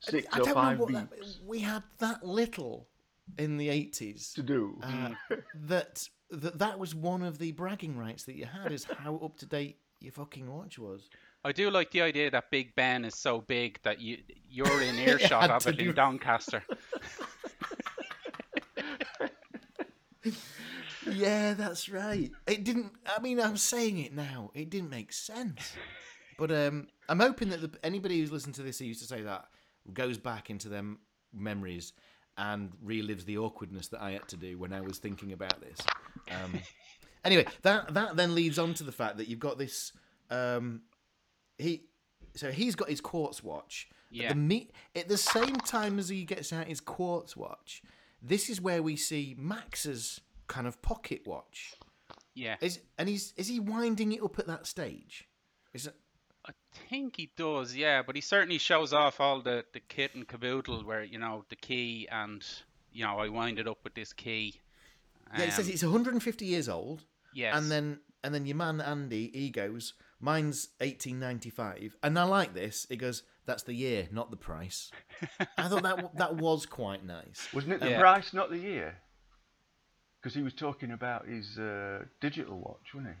Six I or don't five know what beeps that, we had that little in the eighties to do. uh, that that that was one of the bragging rights that you had is how up to date your fucking watch was. I do like the idea that Big Ben is so big that you you're in (laughs) earshot of it in Doncaster. (laughs) Yeah, that's right. It didn't. I mean, I'm saying it now. It didn't make sense. But um, I'm hoping that the, anybody who's listened to this who used to say that goes back into their memories and relives the awkwardness that I had to do when I was thinking about this. Um, anyway, that that then leads on to the fact that you've got this. Um, he so he's got his quartz watch. At Yeah. the me- at the same time as he gets out his quartz watch, this is where we see Max's kind of pocket watch. Yeah, Is and he's is he winding it up at that stage? Is it? I think he does. Yeah, but he certainly shows off all the the kit and caboodle where you know the key and you know I wind it up with this key. Yeah, it says Um, it's 150 years old. yes, And then and then your man Andy, he goes, mine's 1895, and I like this. It goes, that's the year, not the price. I thought that that was quite nice. Wasn't it the Yeah. price, not the year? Because he was talking about his uh, digital watch, wasn't he?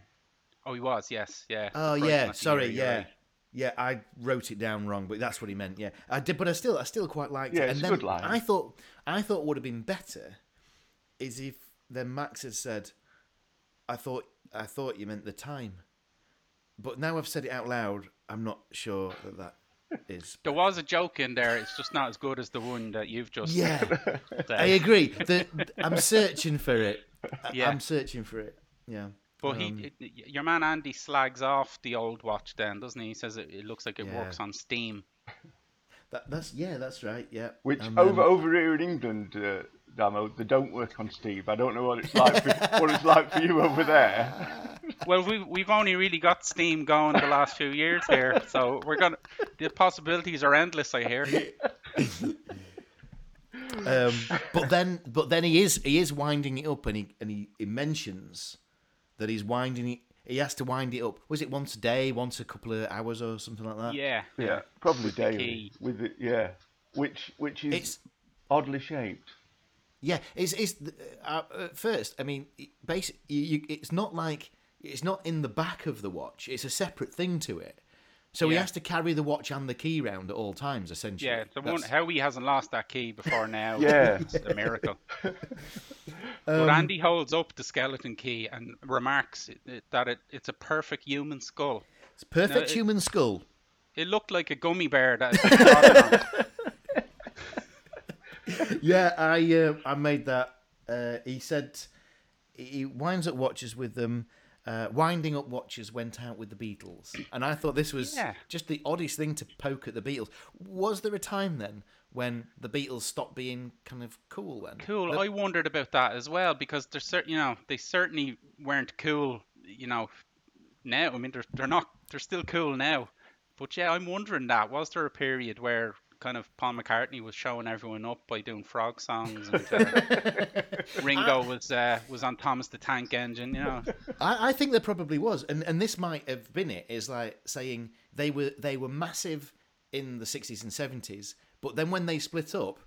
oh he was. Yes, yeah. Oh Price, yeah, sorry, year, yeah. right. Yeah, I wrote it down wrong, but that's what he meant. Yeah, I did, but I still, I still quite liked Yeah, it. it's and a then good line. I thought, I thought would have been better, is if then Max had said, "I thought, I thought you meant the time," but now I've said it out loud. I'm not sure that that is. There was a joke in there. It's just not as good as the one that you've just Yeah, said. I agree. The, I'm searching for it. I- Yeah. I'm searching for it. Yeah. But Um, he, your man Andy slags off the old watch then, doesn't he? He says it, it looks like it Yeah. works on Steam. That, that's yeah, that's right. Yeah. Which And, over um, over here in England, uh, Damo, they don't work on Steve. I don't know what it's like for, what it's like for you over there. Well, we we've only really got Steam going the last few years here, so we're gonna the possibilities are endless. I hear. (laughs) Um, but then, but then he is he is winding it up, and he and he, he mentions that he's winding it. He has to wind it up. Was it once a day, once a couple of hours, or something like that? Yeah, Yeah, probably the daily. key. With it, yeah, which which is It's oddly shaped. Yeah. It's it's uh, at first. I mean, basically, you, it's not like it's not in the back of the watch. It's a separate thing to it. So he has to carry the watch and the key round at all times. Essentially, yeah. The one That's- how he hasn't lost that key before now. (laughs) Yeah. it's a miracle. (laughs) Um, but Andy holds up the skeleton key and remarks it- it- that it, it's a perfect human skull. It's perfect it- human skull. It looked like a gummy bear that. (laughs) had been trodden on. Yeah, I uh, I made that. Uh, he said he winds up watches with them. Uh, winding up watches went out with the Beatles, and I thought this was Yeah. just the oddest thing to poke at the Beatles. Was there a time then when the Beatles stopped being kind of cool? Then Cool. The- I wondered about that as well because they're certain, you know, they certainly weren't cool, you know, now. I mean, they're they're not, they're still cool now. But yeah, I'm wondering that was there a period where kind of Paul McCartney was showing everyone up by doing frog songs, and (laughs) uh, (laughs) Ringo was uh, was on Thomas the Tank Engine, you know. (laughs) I, I think there probably was, and and this might have been it. Is like saying they were they were massive in the sixties and seventies, but then when they split up,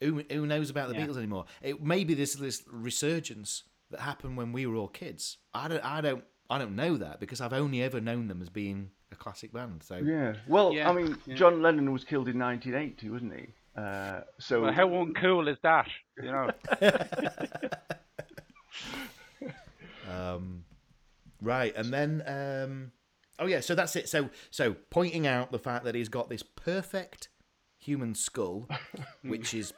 who who knows about the Yeah. Beatles anymore? It maybe this this resurgence that happened when we were all kids. I don't I don't I don't know that because I've only ever known them as being a classic band. So Yeah. Well, Yeah, I mean, yeah. John Lennon was killed in 1980, wasn't he? Uh, so Well, how uncool is that? You know. (laughs) Um, right, and then um, oh yeah, so that's it. So so pointing out the fact that he's got this perfect human skull, (laughs) which is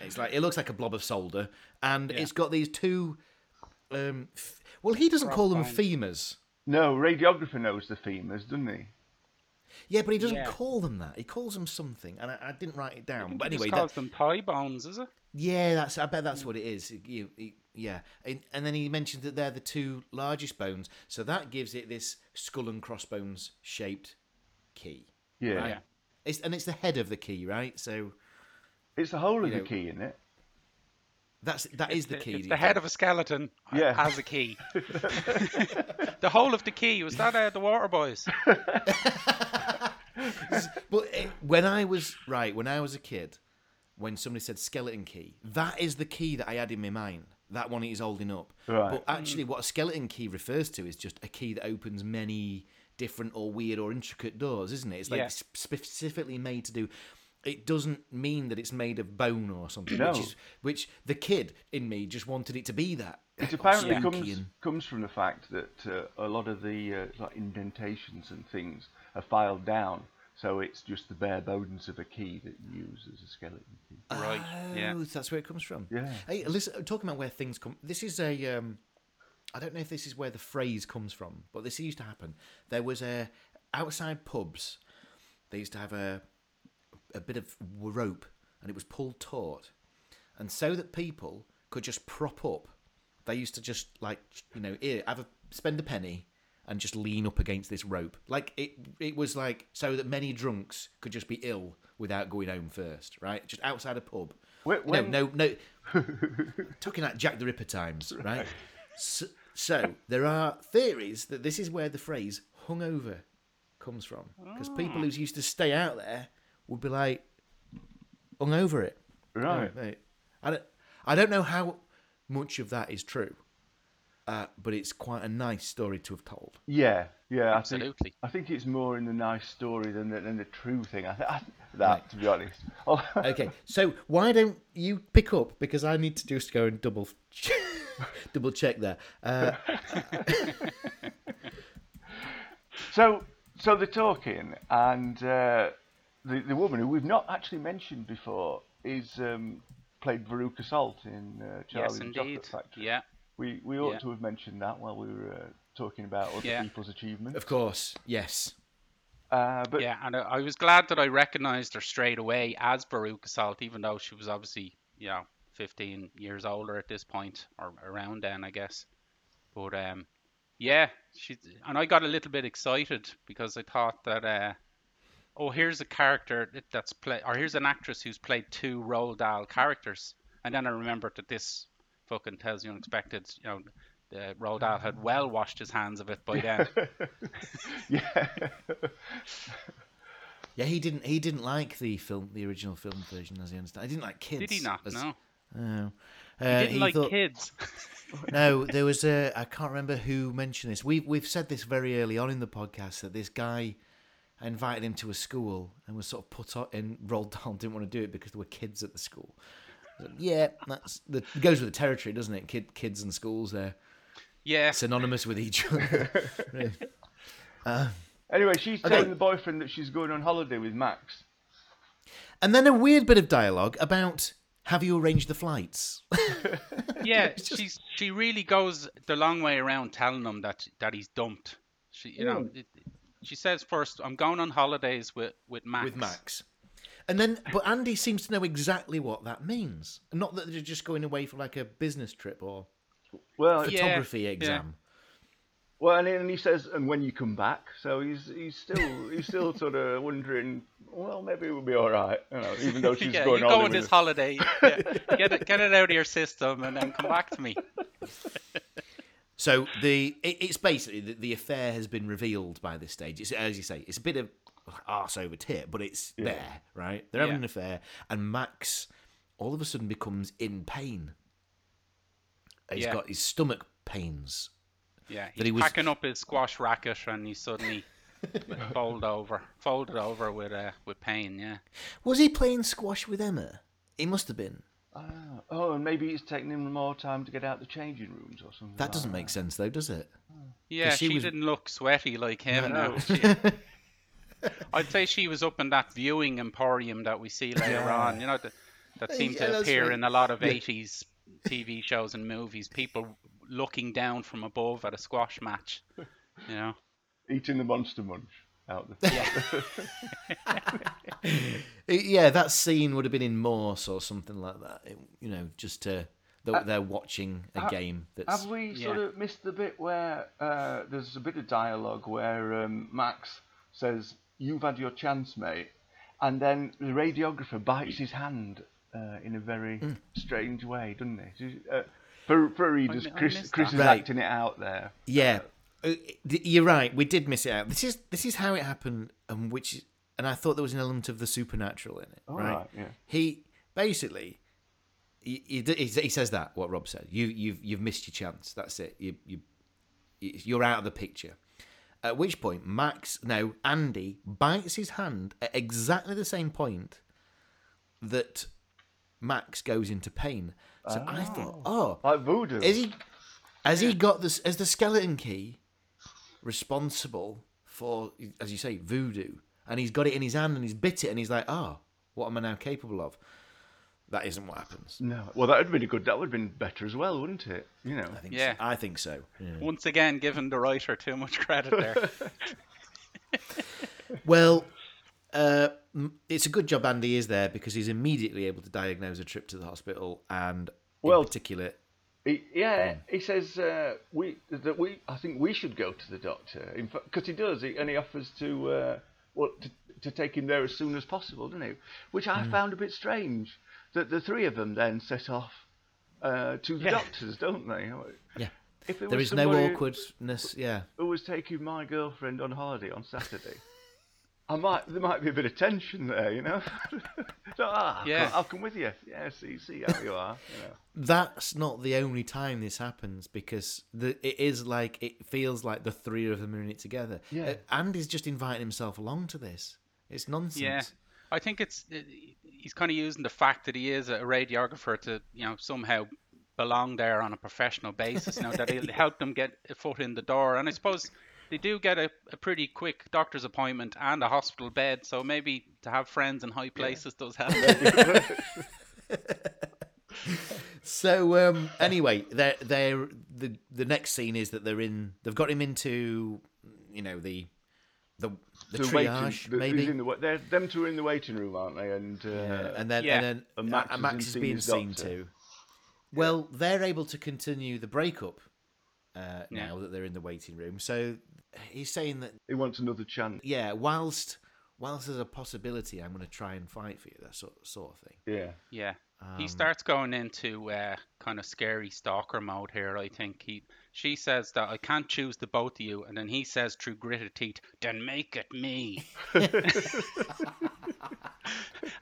it's like it looks like a blob of solder, and Yeah. it's got these two. Um, f- well, he doesn't call them Cross femurs. No, radiographer knows the femurs, doesn't he? Yeah, but he doesn't Yeah. call them that. He calls them something, and I, I didn't write it down. But just anyway, calls that, them thigh bones, is it? yeah, that's. I bet that's what it is. You, he- yeah, and, and then he mentioned that they're the two largest bones, so that gives it this skull and crossbones shaped key. Yeah. Right. Yeah. It's, and it's the head of the key, right? So It's the whole of You the know, key, isn't it? That's that is the It's key. It's the head of a skeleton uh, Yeah. as a key. (laughs) the whole of the key was that uh, the Water Boys? (laughs) But it, when I was right, when I was a kid, when somebody said skeleton key, that is the key that I had in my mind. That one is holding up. Right. But actually, what a skeleton key refers to is just a key that opens many different or weird or intricate doors, isn't it? It's like Yeah. specifically made to do. It doesn't mean that it's made of bone or something. No. Which is which the kid in me just wanted it to be that. It apparently comes and- comes from the fact that uh, a lot of the uh, like indentations and things are filed down, so it's just the bare bones of a key that you use as a skeleton key. Right. Yeah. Oh, that's where it comes from. Yeah. Hey, listen, talking about where things come. This is a. Um, I don't know if this is where the phrase comes from, but this used to happen. There was a outside pubs. They used to have a a bit of rope, and it was pulled taut, and so that people could just prop up. They used to just like you know, here, have a spend a penny and just lean up against this rope. Like it, it was like so that many drunks could just be ill without going home first, right? Just outside a pub. Wh- You when- know, no, no. (laughs) talking like Jack the Ripper times, right? So, so there are theories that this is where the phrase "hungover" comes from, because ah. people who used to stay out there would be like hung over it. Right. Mate. I don't, I don't know how much of that is true, uh, but it's quite a nice story to have told. Yeah, yeah, I Absolutely. think I think it's more in the nice story than the, than the true thing. I, th- I that to be honest. Oh, (laughs) Okay, so why don't you pick up because I need to just go and double (laughs) double check there. Uh, (laughs) so so they're talking, and uh, the the woman who we've not actually mentioned before is um, played Veruca Salt in uh, Charlie's yes, Chocolate indeed. Factory. Yeah. We we ought Yeah. to have mentioned that while we were uh, talking about other Yeah. people's achievements. of course, yes. Uh, but yeah, and I, I was glad that I recognised her straight away as Veruca Salt, even though she was obviously, you know, 15 years older at this point, or around then, I guess. But um, yeah, she and I got a little bit excited because I thought that, uh, oh, here's a character that's play, or here's an actress who's played two Roald Dahl characters, and then I remembered that this fucking tells you unexpected, you know. The Roald Dahl had well washed his hands of it by then. (laughs) yeah, (laughs) Yeah, he didn't. He didn't like the film, the original film version, as I understand. He didn't like kids. Did he not? as- No. Oh. He Uh, didn't like thought- kids. (laughs) no, there was a. I can't remember who mentioned this. We've we've said this very early on in the podcast that this guy invited him to a school and was sort of put on and Roald Dahl didn't want to do it because there were kids at the school. So, yeah, that's the it goes with the territory, doesn't it? Kid, kids and schools, they're Yeah. synonymous with each (laughs) other. (laughs) Um, anyway, she's Okay. telling the boyfriend that she's going on holiday with Max. and then a weird bit of dialogue about have you arranged the flights? (laughs) Yeah, she's she really goes the long way around telling him that that he's dumped. She, you know, mm. it, she says first, "I'm going on holidays with with Max." with Max. And then, but Andy seems to know exactly what that means. Not that they're just going away for like a business trip or Well, Yeah. photography exam. Well, and, and he says, and when you come back, so he's he's still he's still (laughs) sort of wondering. Well, maybe it will be all right, you know, even though she's (laughs) yeah, going you on go on this holiday, yeah, (laughs) get it get it out of your system, and then come back to me. So the it, it's basically the, the affair has been revealed by this stage. It's as you say, it's a bit of arse over tit, but it's there, right? They're having Yeah. an affair, and Max all of a sudden becomes in pain. He's Yeah. got his stomach pains. Yeah, That he's he was- packing up his squash racket, and he suddenly (laughs) fold over, folded over with uh, with pain. Yeah, Was he playing squash with Emma? He must have been. Ah, oh, and maybe it's taking him more time to get out the changing rooms or something. That like doesn't make sense, though, does it? yeah. she She, was- didn't look sweaty like him. No. now. She- (laughs) I'd say she was up in that viewing emporium that we see later on. You know, that, that seemed Yeah, to that's appear right. in a lot of 80s TV shows and movies. People looking down from above at a squash match. You know, Eating the monster munch out the. (laughs) Yeah, that scene would have been in Morse or something like that. It- you know, just to they're, they're watching a ha- game that's Have we sort of missed the bit where uh, there's a bit of dialogue where um, Max says, "You've had your chance, mate," and then the radiographer bites his hand uh, in a very Hmm. strange way, doesn't he? Uh, for for readers, mi- I Chris missed Chris that. is Right. acting it out there. yeah. Uh, You're right. We did miss it out. This is this is how it happened, and which and I thought there was an element of the supernatural in it. All right? right, yeah. He basically he, he, he says that what Rob said. You you've you've missed your chance. That's it. You you you're out of the picture. At which point Max no Andy bites his hand at exactly the same point that Max goes into pain. So I thought, oh, Like voodoo. is he has he got this as the skeleton key responsible for as you say voodoo and he's got it in his hand and he's bit it and he's like oh what am i now capable of that isn't what happens No, well, that would have been a good. That would have been better as well, wouldn't it? You know. i think Yeah. so. i think so yeah. once again, giving the writer too much credit there. (laughs) (laughs) well uh it's a good job Andy is there because he's immediately able to diagnose a trip to the hospital and Well- in particular He, yeah, he says uh, we that we. I think we should go to the doctor. In fact, because he does, he, and he offers to uh, well to, to take him there as soon as possible, doesn't he? Which I found a bit strange. That the three of them then set off uh, to the Yeah. doctors, don't they? yeah If there was is no awkwardness yeah Who was taking my girlfriend on holiday on Saturday? I might there might be a bit of tension there, you know. (laughs) so, ah, I'll come- I'll come with you. Yeah, see see how you are. You know. that's not the only time this happens because the it is like it feels like the three of them are in it together. Yeah. Uh, Andy's just inviting himself along to this. It's nonsense. Yeah, I think it's uh, he's kind of using the fact that he is a radiographer to you know somehow belong there on a professional basis. You know that he'll (laughs) help them get a foot in the door, and I suppose they do get a, a pretty quick doctor's appointment and a hospital bed. So maybe to have friends in high places does help. (laughs) So um, anyway, they're they're the the next scene is that they're in. They've got him into, you know, the the the So triage waiting, the- maybe. in the, they're, them two are in the waiting room, aren't they? And uh, Yeah, and then yeah. and then And Max, Max has Max been is being his seen doctor. to. Well, they're able to continue the breakup uh, Yeah. now that they're in the waiting room. So he's saying that he wants another chance. yeah, whilst whilst there's a possibility, I'm going to try and fight for you. That sort sort of thing. Yeah. Yeah. Um, he starts going into uh, kind of scary stalker mode here. I think he. She says that I can't choose the both of you, and then he says through gritted teeth, "Then make it me." (laughs)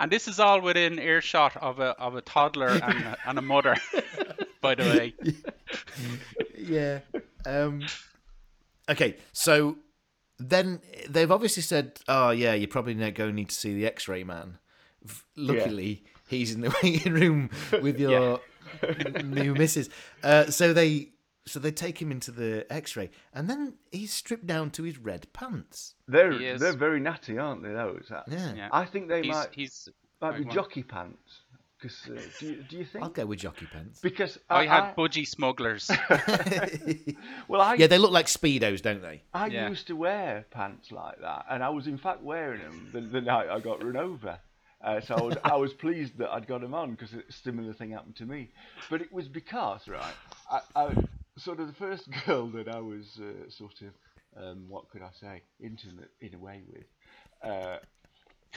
and this is all within earshot of a of a toddler and a, and a mother. (laughs) By the way, (laughs) yeah. Um, okay, so then they've obviously said, "Oh yeah, you probably ne- go need to see the X-ray man." F- Luckily, he's in the (laughs) waiting room with your new missus. Uh, so they so they take him into the X-ray, and then he's stripped down to his red pants. They're they're very natty, aren't they? Those. Yeah, yeah, I think they he's might he's. might be jockey pants. Because uh, do you do you think? I'll go with jockey pants. Because I I, had budgie smugglers. (laughs) (laughs) well, I yeah, they look like speedos, don't they? I Yeah. used to wear pants like that, and I was in fact wearing them the, the night I got run over. Uh, so I was, I was (laughs) pleased that I'd got them on because a similar thing happened to me. But it was because, right, I, I, sort of the first girl that I was uh, sort of, um, what could I say, intimate in a way with, uh,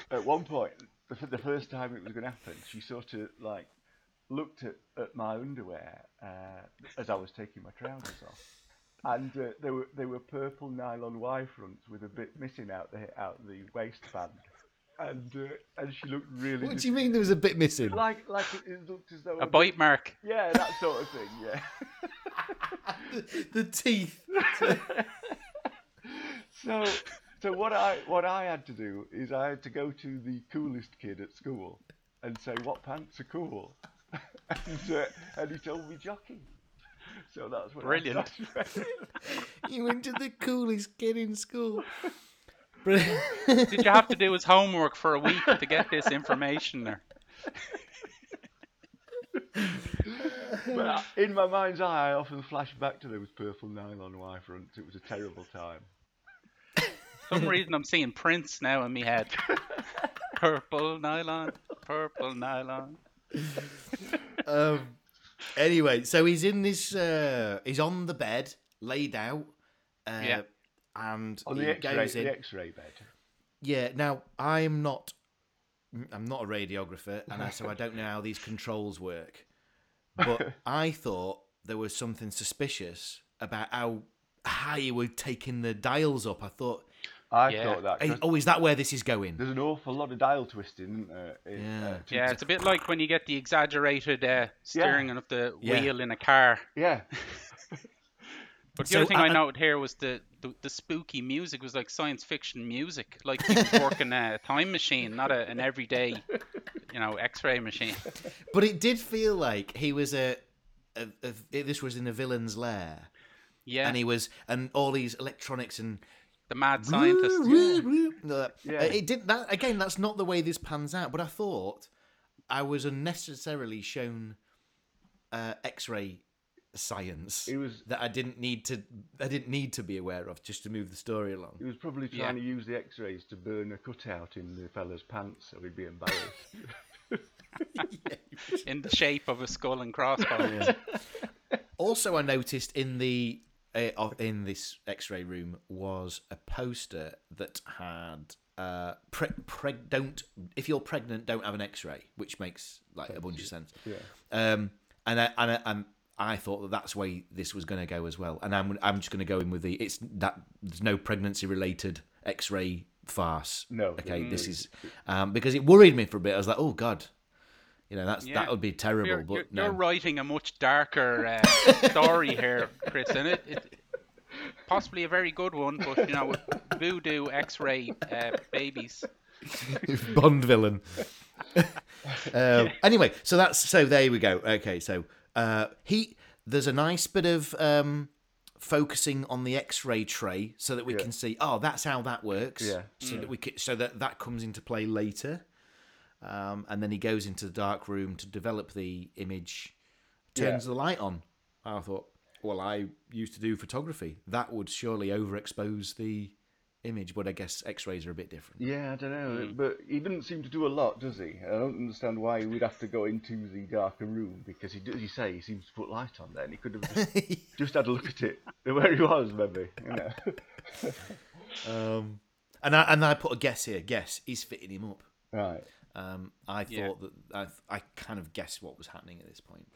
at one point, the, f- the first time it was going to happen, she sort of like looked at, at my underwear uh, as I was taking my trousers off and uh, they were they were purple nylon Y fronts with a bit missing out the out the waistband, and uh, and she looked really What do you mean there was a bit missing? like like it, it looked as though a bite mark. yeah that sort of thing yeah. (laughs) the teeth. (laughs) so so what I what I had to do is I had to go to the coolest kid at school and say what pants are cool, (laughs) and uh, and he told me jockey. So that's what Brilliant. started wearing. (laughs) You went to the coolest kid in school. Did you have to do his homework for a week to get this information? Or But in my mind's eye, I often flash back to those purple nylon Y fronts. It was a terrible time. For some reason I'm seeing Prince now in my head. (laughs) Purple nylon, purple nylon. um, anyway, so he's in this. Uh, he's on the bed, laid out. Uh, Yeah. And On he the X-ray, goes in. the X-ray bed. Yeah. Now I'm not. I'm not a radiographer, and I, so I don't know how these controls work. But (laughs) I thought there was something suspicious about how high you were taking the dials up. I thought, I Yeah. thought that. hey, 'cause oh, is that where this is going? There's an awful lot of dial twisting, isn't there? in, Yeah. uh, Yeah, it's a bit like when you get the exaggerated uh, steering of the Yeah. wheel in a car. yeah. (laughs) But the So, other thing uh, I noted here was the, the the spooky music was like science fiction music, like he was working a (laughs) time machine, not a, an everyday, you know, X-ray machine. But it did feel like he was a. a, a this was in a villain's lair, Yeah, and he was, and all these electronics and the mad scientist. Uh, Yeah. It did that again. That's not the way this pans out. But I thought I was unnecessarily shown uh, X-ray science He was- that I didn't need to I didn't need to be aware of just to move the story along. He was probably Yeah. trying to use the X-rays to burn a cutout in the fella's pants, so he'd be embarrassed. (laughs) in the shape of a skull and crossbones. Also, I noticed in the uh, of- in this X-ray room was a poster that had uh, pre- preg- don't if you're pregnant, don't have an X-ray, which makes like a bunch of sense. Yeah. Um, and I, and I, and I thought that that's where this was going to go as well. And I'm I'm just going to go in with the it's that there's no pregnancy related X-ray farce. No. Okay, Mm. this is um, because it worried me for a bit. I was like, oh god, you know that's Yeah. that would be terrible. You're, but you're, no. you're writing a much darker uh, (laughs) story here, Chris, and it, it possibly a very good one, but you know, voodoo X-ray uh, babies. (laughs) Bond villain. (laughs) um, Anyway, so that's so there we go. Okay, so uh, he there's a nice bit of um, focusing on the X-ray tray so that we Yeah. can see. Oh, that's how that works. Yeah. So that we can, so that that comes into play later. Um, and then he goes into the dark room to develop the image, turns Yeah. the light on. I thought, well, I used to do photography. That would surely overexpose the image, but I guess X-rays are a bit different. Yeah, I don't know, Hmm. but he doesn't seem to do a lot, does he? I don't understand why he would have to go into the darker room because he, as you say, he seems to put light on there, and he could have just, (laughs) just had a look at it (laughs) where he was, maybe. You know. (laughs) Um, and I and I put a guess here. Guess he's fitting him up. right. Um, I Yeah. thought that I I kind of guessed what was happening at this point.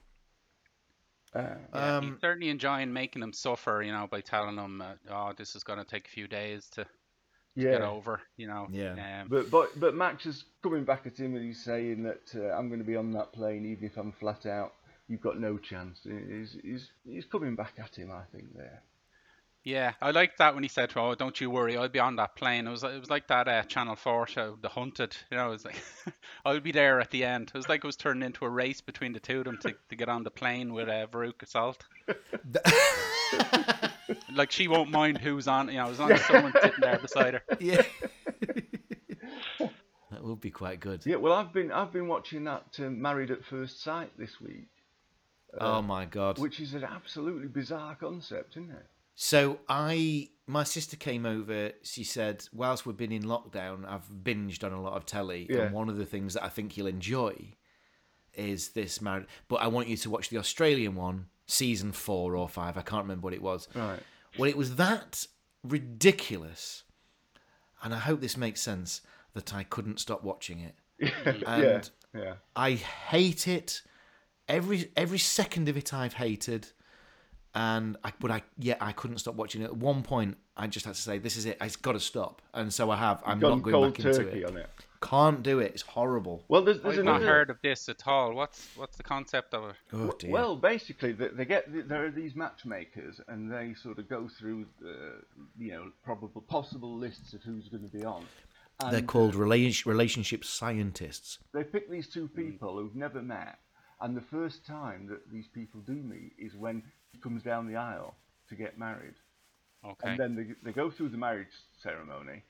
Uh, Yeah, Um, he's certainly enjoying making them suffer, you know, by telling them, uh, "Oh, this is going to take a few days to yeah. get over," you know. Yeah. Um, But but but Max is coming back at him and he's saying that uh, I'm going to be on that plane even if I'm flat out. You've got no chance. He's, he's, he's coming back at him, I think. There. Yeah, I liked that when he said, "Oh, don't you worry, I'll be on that plane." It was it was like that uh, Channel Four show, The Hunted. You know, it was like (laughs) I'll be there at the end. It was like it was turned into a race between the two of them to, to get on the plane with uh, Veruca Salt. (laughs) like she won't mind who's on, you know, as long as someone's sitting there beside her. (laughs) Yeah, that would be quite good. Yeah. Well, I've been I've been watching that uh, Married at First Sight this week, oh my god! which is an absolutely bizarre concept, isn't it? So I, my sister came over. She said, whilst we've been in lockdown, I've binged on a lot of telly, Yeah. and one of the things that I think you'll enjoy is this married. But I want you to watch the Australian one, season four or five. I can't remember what it was. Right. Well, it was that ridiculous, and I hope this makes sense that I couldn't stop watching it. (laughs) And yeah. Yeah. I hate it. Every every second of it I've hated, and I but I yeah I couldn't stop watching it. At one point, I just had to say, "This is it. It's got to stop." And so I have. I'm Gone not going cold back into it. on it. Can't do it. It's horrible. Well, there's, there's I've not heard of this at all. What's what's the concept of it? Oh dear. Well, basically, they, they get there are these matchmakers, and they sort of go through the you know probable possible lists of who's going to be on. And they're called uh, rela- relationship scientists. they pick these two hmm. people who've never met, and the first time that these people do meet is when he comes down the aisle to get married, Okay. and then they, they go through the marriage ceremony,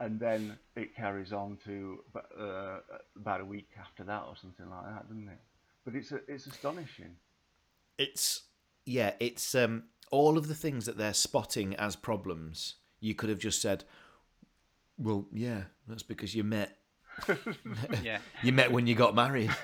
and then it carries on to uh, about a week after that or something like that, doesn't it? But it's a, it's astonishing. It's yeah. It's um all of the things that they're spotting as problems. You could have just said, "Well, yeah, that's because you met (laughs) (laughs) yeah. you met when you got married." (laughs)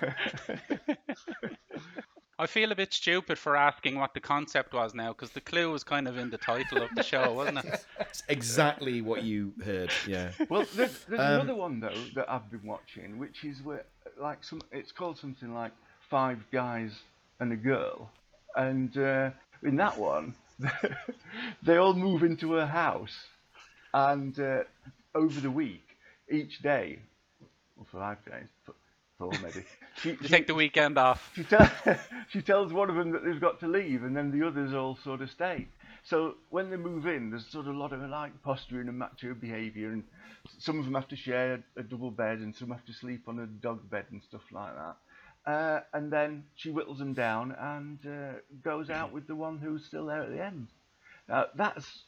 I feel a bit stupid for asking what the concept was now because the clue was kind of in the title of the show, (laughs) wasn't it? It's exactly what you heard. Yeah. Well, there's, there's Um, another one though that I've been watching, which is where like some it's called something like Five Guys and a Girl, and uh, in that one, (laughs) they all move into a house, and uh, over the week, each day, or five days, f- four maybe, she, You she, take the weekend off. she, tell, (laughs) she tells one of them that they've got to leave, and then the others all sort of stay. So when they move in, there's sort of a lot of like posturing and macho behaviour, and some of them have to share a double bed, and some have to sleep on a dog bed and stuff like that. Uh, and then she whittles them down and uh, goes out with the one who's still there at the end. Now that's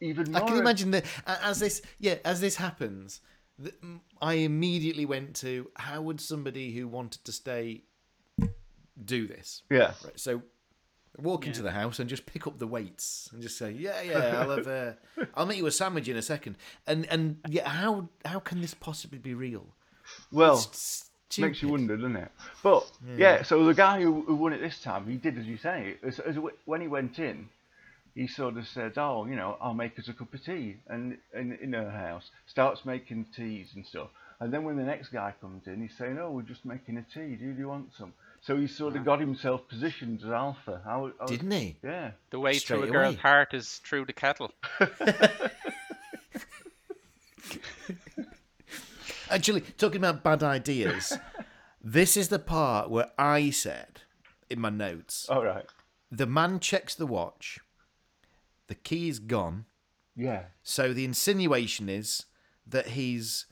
even more. I can imagine that as this yeah as this happens, th- m- I immediately went to how would somebody who wanted to stay do this? Yeah. Right. So Walk into the house and just pick up the weights and just say, "Yeah, yeah, I'll have, uh, (laughs) I'll make you a sandwich in a second. And and yeah, how how can this possibly be real? Well, It's makes you wonder, doesn't it? But yeah, so the guy who, who won it this time, he did as you say. As, as, when he went in, he sort of said, "Oh, you know, I'll make us a cup of tea," and in in her house starts making teas and stuff. And then when the next guy comes in, he's saying, "Oh, we're just making a tea. Do you want some?" So he sort of got himself positioned as alpha. I, was- I was- Didn't he? Yeah. The way Straight through a girl's away. heart is through the kettle. (laughs) Actually, talking about bad ideas, this is the part where I said in my notes, All right. the man checks the watch, the key is gone. Yeah. So the insinuation is that he's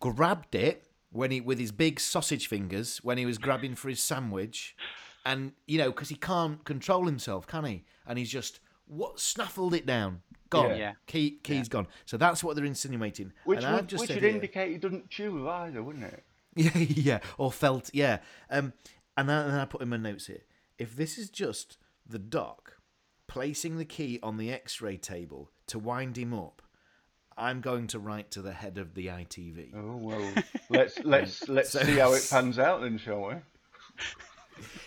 grabbed it when he with his big sausage fingers when he was grabbing for his sandwich, and you know because he can't control himself, can he? And he's just what snaffled it down, gone. Yeah. Yeah. Key key's gone. So that's what they're insinuating. Which and would, just which would here- indicate he doesn't chew either, wouldn't it? (laughs) Yeah, yeah, or felt, yeah. Um, and then, and then I put in my notes here. If this is just the doc placing the key on the X-ray table to wind him up, I'm going to write to the head of the ITV Oh well. let's (laughs) let's let's So- see how it (laughs) pans out then, shall we?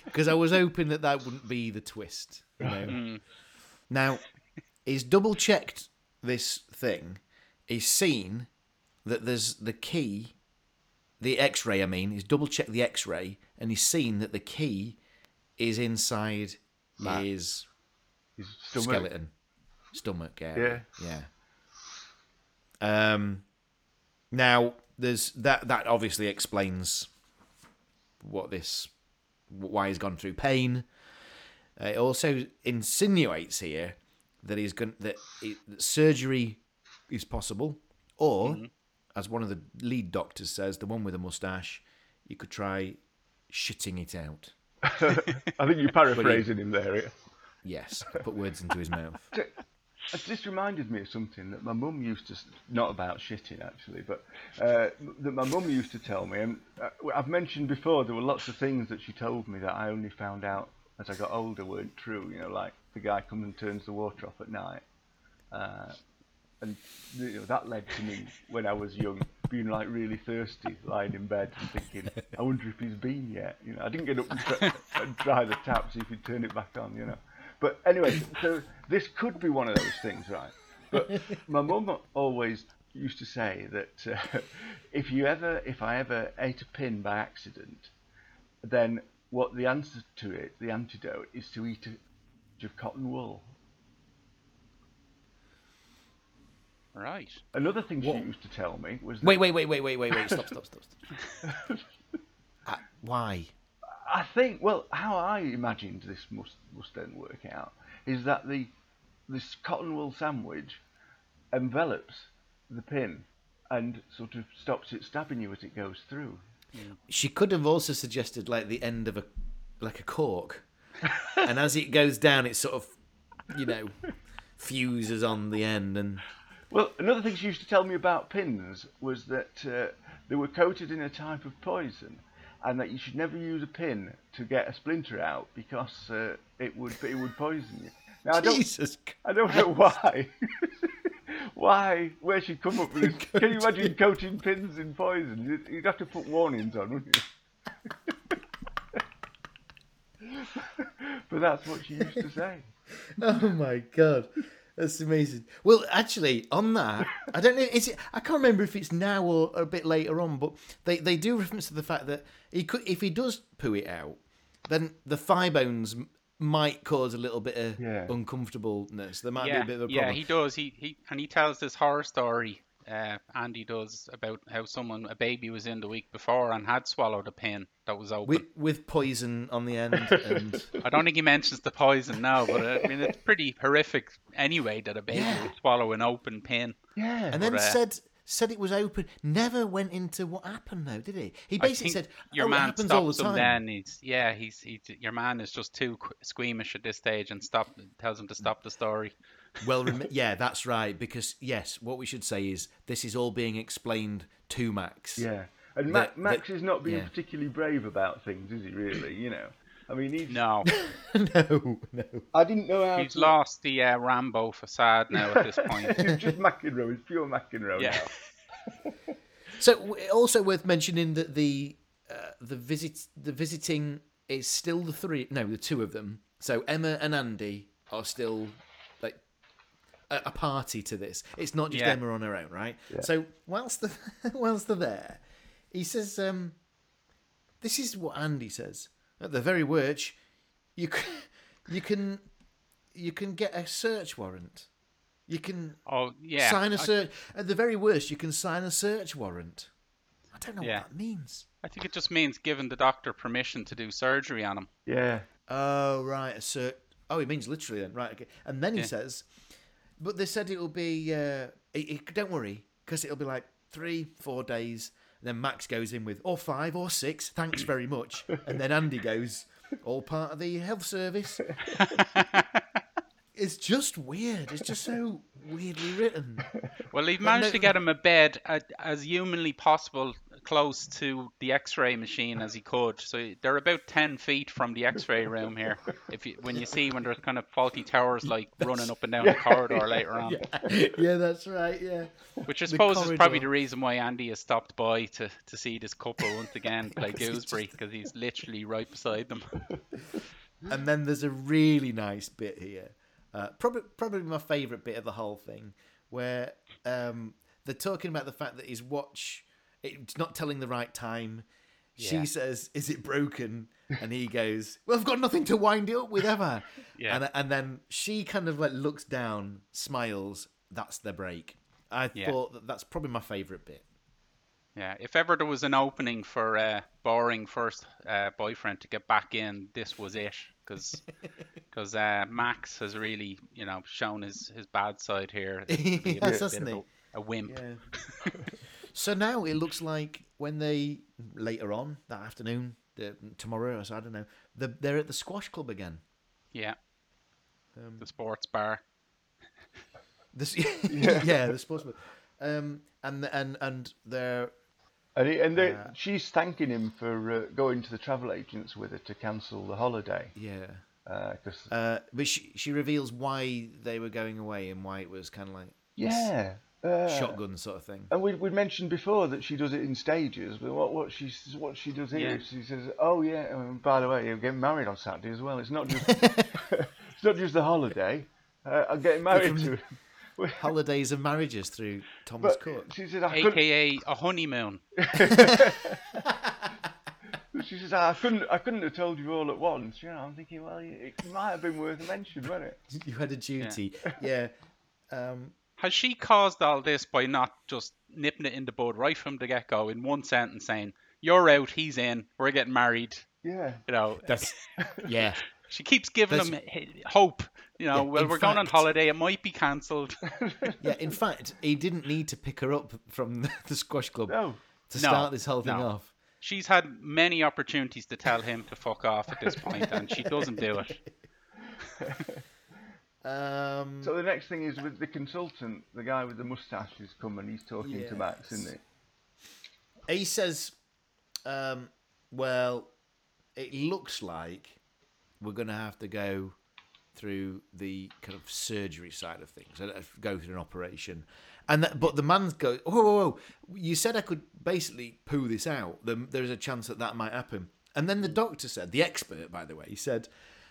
because I was hoping that that wouldn't be the twist. You know. (laughs) Hmm. Now, he's double checked this thing. He's seen that there's the key, the X-ray. I mean, he's double checked the X-ray, and he's seen that the key is inside Matt. his His stomach. skeleton, stomach area. Yeah. Yeah. Um. Now, there's that. That obviously explains what this, why he's gone through pain. Uh, it also insinuates here that he's going that, it, that surgery is possible, or, as one of the lead doctors says, the one with a mustache, you could try shitting it out. (laughs) I think you're (laughs) paraphrasing him there. Yes, put words into his mouth. (laughs) This reminded me of something that my mum used to, not about shitting actually, but uh, that my mum used to tell me. And uh, I've mentioned before there were lots of things that she told me that I only found out as I got older weren't true. You know, like the guy comes and turns the water off at night, uh, and you know, that led to me when I was young being like really thirsty, lying in bed and thinking, I wonder if he's been yet. You know, I didn't get up and, try, and try the tap see if he'd turn it back on. You know. But anyway, so this could be one of those things, right? But (laughs) my mum always used to say that uh, (laughs) if you ever, if I ever ate a pin by accident, then what the answer to it, the antidote, is to eat a bunch of cotton wool. Right. Another thing What? she used to tell me was that Wait, wait, wait, wait, wait, wait, wait. Stop, stop, stop, stop. (laughs) Uh, why? I think, well, how I imagined this must must then work out is that the this cotton wool sandwich envelops the pin and sort of stops it stabbing you as it goes through. She could have also suggested like the end of a like a cork, (laughs) and as it goes down, it sort of, you know, fuses on the end, and Well, another thing she used to tell me about pins was that uh, they were coated in a type of poison, and that you should never use a pin to get a splinter out because uh, it would it would poison you. Now I don't Jesus. I don't know why. (laughs) why? Where she'd come up with this? (laughs) Can you imagine coating pins in poison? You'd have to put warnings on, wouldn't you? (laughs) but that's what she used to say. Oh my god, that's amazing. Well, actually, on that, I don't know. Is it? I can't remember if it's now or a bit later on, but they they do reference to the fact that he could, if he does poo it out, then the thigh bones might cause a little bit of Yeah. uncomfortableness. There might yeah, be a bit of a problem. yeah, he does. He, he and he tells this horror story. Uh, Andy does about how someone, a baby, was in the week before and had swallowed a pin that was open. with with poison on the end, and (laughs) I don't think he mentions the poison now, but uh, I mean it's pretty horrific anyway that a baby Yeah. would swallow an open pin. Yeah. and then But, uh, said said it was open. Never went into what happened though, did he? He basically said, your "Oh, it man happens all the stops him. time." Then he's yeah, he's he, your man is just too squeamish at this stage and stop tells him to stop the story. Well, (laughs) rem- yeah, that's right. Because yes, what we should say is this is all being explained to Max. yeah. And That- Max that- is not being yeah. particularly brave about things, is he? Really? You know. I mean, he's, No, (laughs) no, no. I didn't know how he's to. lost the uh, Rambo facade now at this point. It's (laughs) just McEnroe. It's pure McEnroe Yeah. now. So also worth mentioning that the uh, the visit the visiting is still the three no the two of them. So Emma and Andy are still like a, a party to this. It's not just Yeah. Emma on her own, right? So whilst the (laughs) whilst they're there, he says, um, "This is what Andy says at the very worst. You can (laughs) you can you can get a search warrant. You can." Oh yeah, sign a I- search. At the very worst, you can sign a search warrant. I don't know Yeah. what that means. I think it just means giving the doctor permission to do surgery on him. Yeah. Oh right, a search. Oh, it means literally then, right? Okay. And then he Yeah. says, "But they said it will be. Uh, it, it- don't worry, because it'll be like three, four days." And then Max goes in with, or five, or six. Thanks very much. And then Andy goes, all part of the health service. (laughs) it's just weird. It's just so weirdly written. Well, he managed no- to get him a bed as humanly possible close to the X-ray machine as he could. So they're about ten feet from the X-ray room here. If you, when you see when there's kind of Fawlty Towers like running up and down (laughs) the corridor later on, yeah, that's right. Yeah. which I suppose is probably the reason why Andy has stopped by to, to see this couple once again (laughs) play Gooseberry because he's literally right beside them. (laughs) And then there's a really nice bit here, uh, probably probably my favourite bit of the whole thing, where um, they're talking about the fact that his watch it's not telling the right time. She says, "Is it broken?" And he goes, "Well, I've got nothing to wind it up with ever." (laughs) Yeah. And and then she kind of like looks down, smiles. That's the break. I Yeah. thought that that's probably my favourite bit. Yeah, if ever there was an opening for a boring first uh, boyfriend to get back in, this was it. Because (laughs) uh, Max has really, you know, shown his, his bad side here. to (laughs) be a Yes, hasn't he? A, a wimp. Yeah. So now it looks like when they later on that afternoon, the, tomorrow, or so, I don't know, the, they're at the squash club again. Yeah. Um, The sports bar. This, (laughs) (laughs) yeah. the sports bar. Um, and and and they're And, he, and they, Uh, she's thanking him for uh, going to the travel agents with her to cancel the holiday. yeah. Because Uh, but she she reveals why they were going away and why it was kind of like yeah, uh, shotgun sort of thing. And we we mentioned before that she does it in stages. But what what she what she does here, Yeah. she says, "Oh yeah, um, by the way, you're getting married on Saturday as well. It's not just (laughs) it's not just the holiday. Uh, I'm getting married to." (laughs) Holidays and marriages through Thomas But Cook. she said, I couldn't, AKA a honeymoon. (laughs) she says, I couldn't, I couldn't have told you all at once. You know, I'm thinking, well, it might have been worth a mention, wasn't it? You had a duty. Yeah. Um, Has she caused all this by not just nipping it in the bud right from the get go in one sentence saying, You're out, he's in, we're getting married? Yeah. You know, that's (laughs) yeah. she keeps giving That's- him hope. You know, Yeah, well, we're going on holiday, it might be cancelled. (laughs) Yeah, in fact, he didn't need to pick her up from the, the squash club No. to No, start this whole thing no. off. She's had many opportunities to tell him to fuck off at this point, and she doesn't do it. (laughs) Um, So the next thing is with the consultant, the guy with the mustache has come and he's talking to Max, isn't he? he says, um, "Well, it looks like we're going to have to go through the kind of surgery side of things, uh, go through an operation." And that, but the man goes, "Whoa, whoa, whoa! You said I could basically poo this out. There's a chance that that might happen." And then the doctor said, the expert, by the way, he said,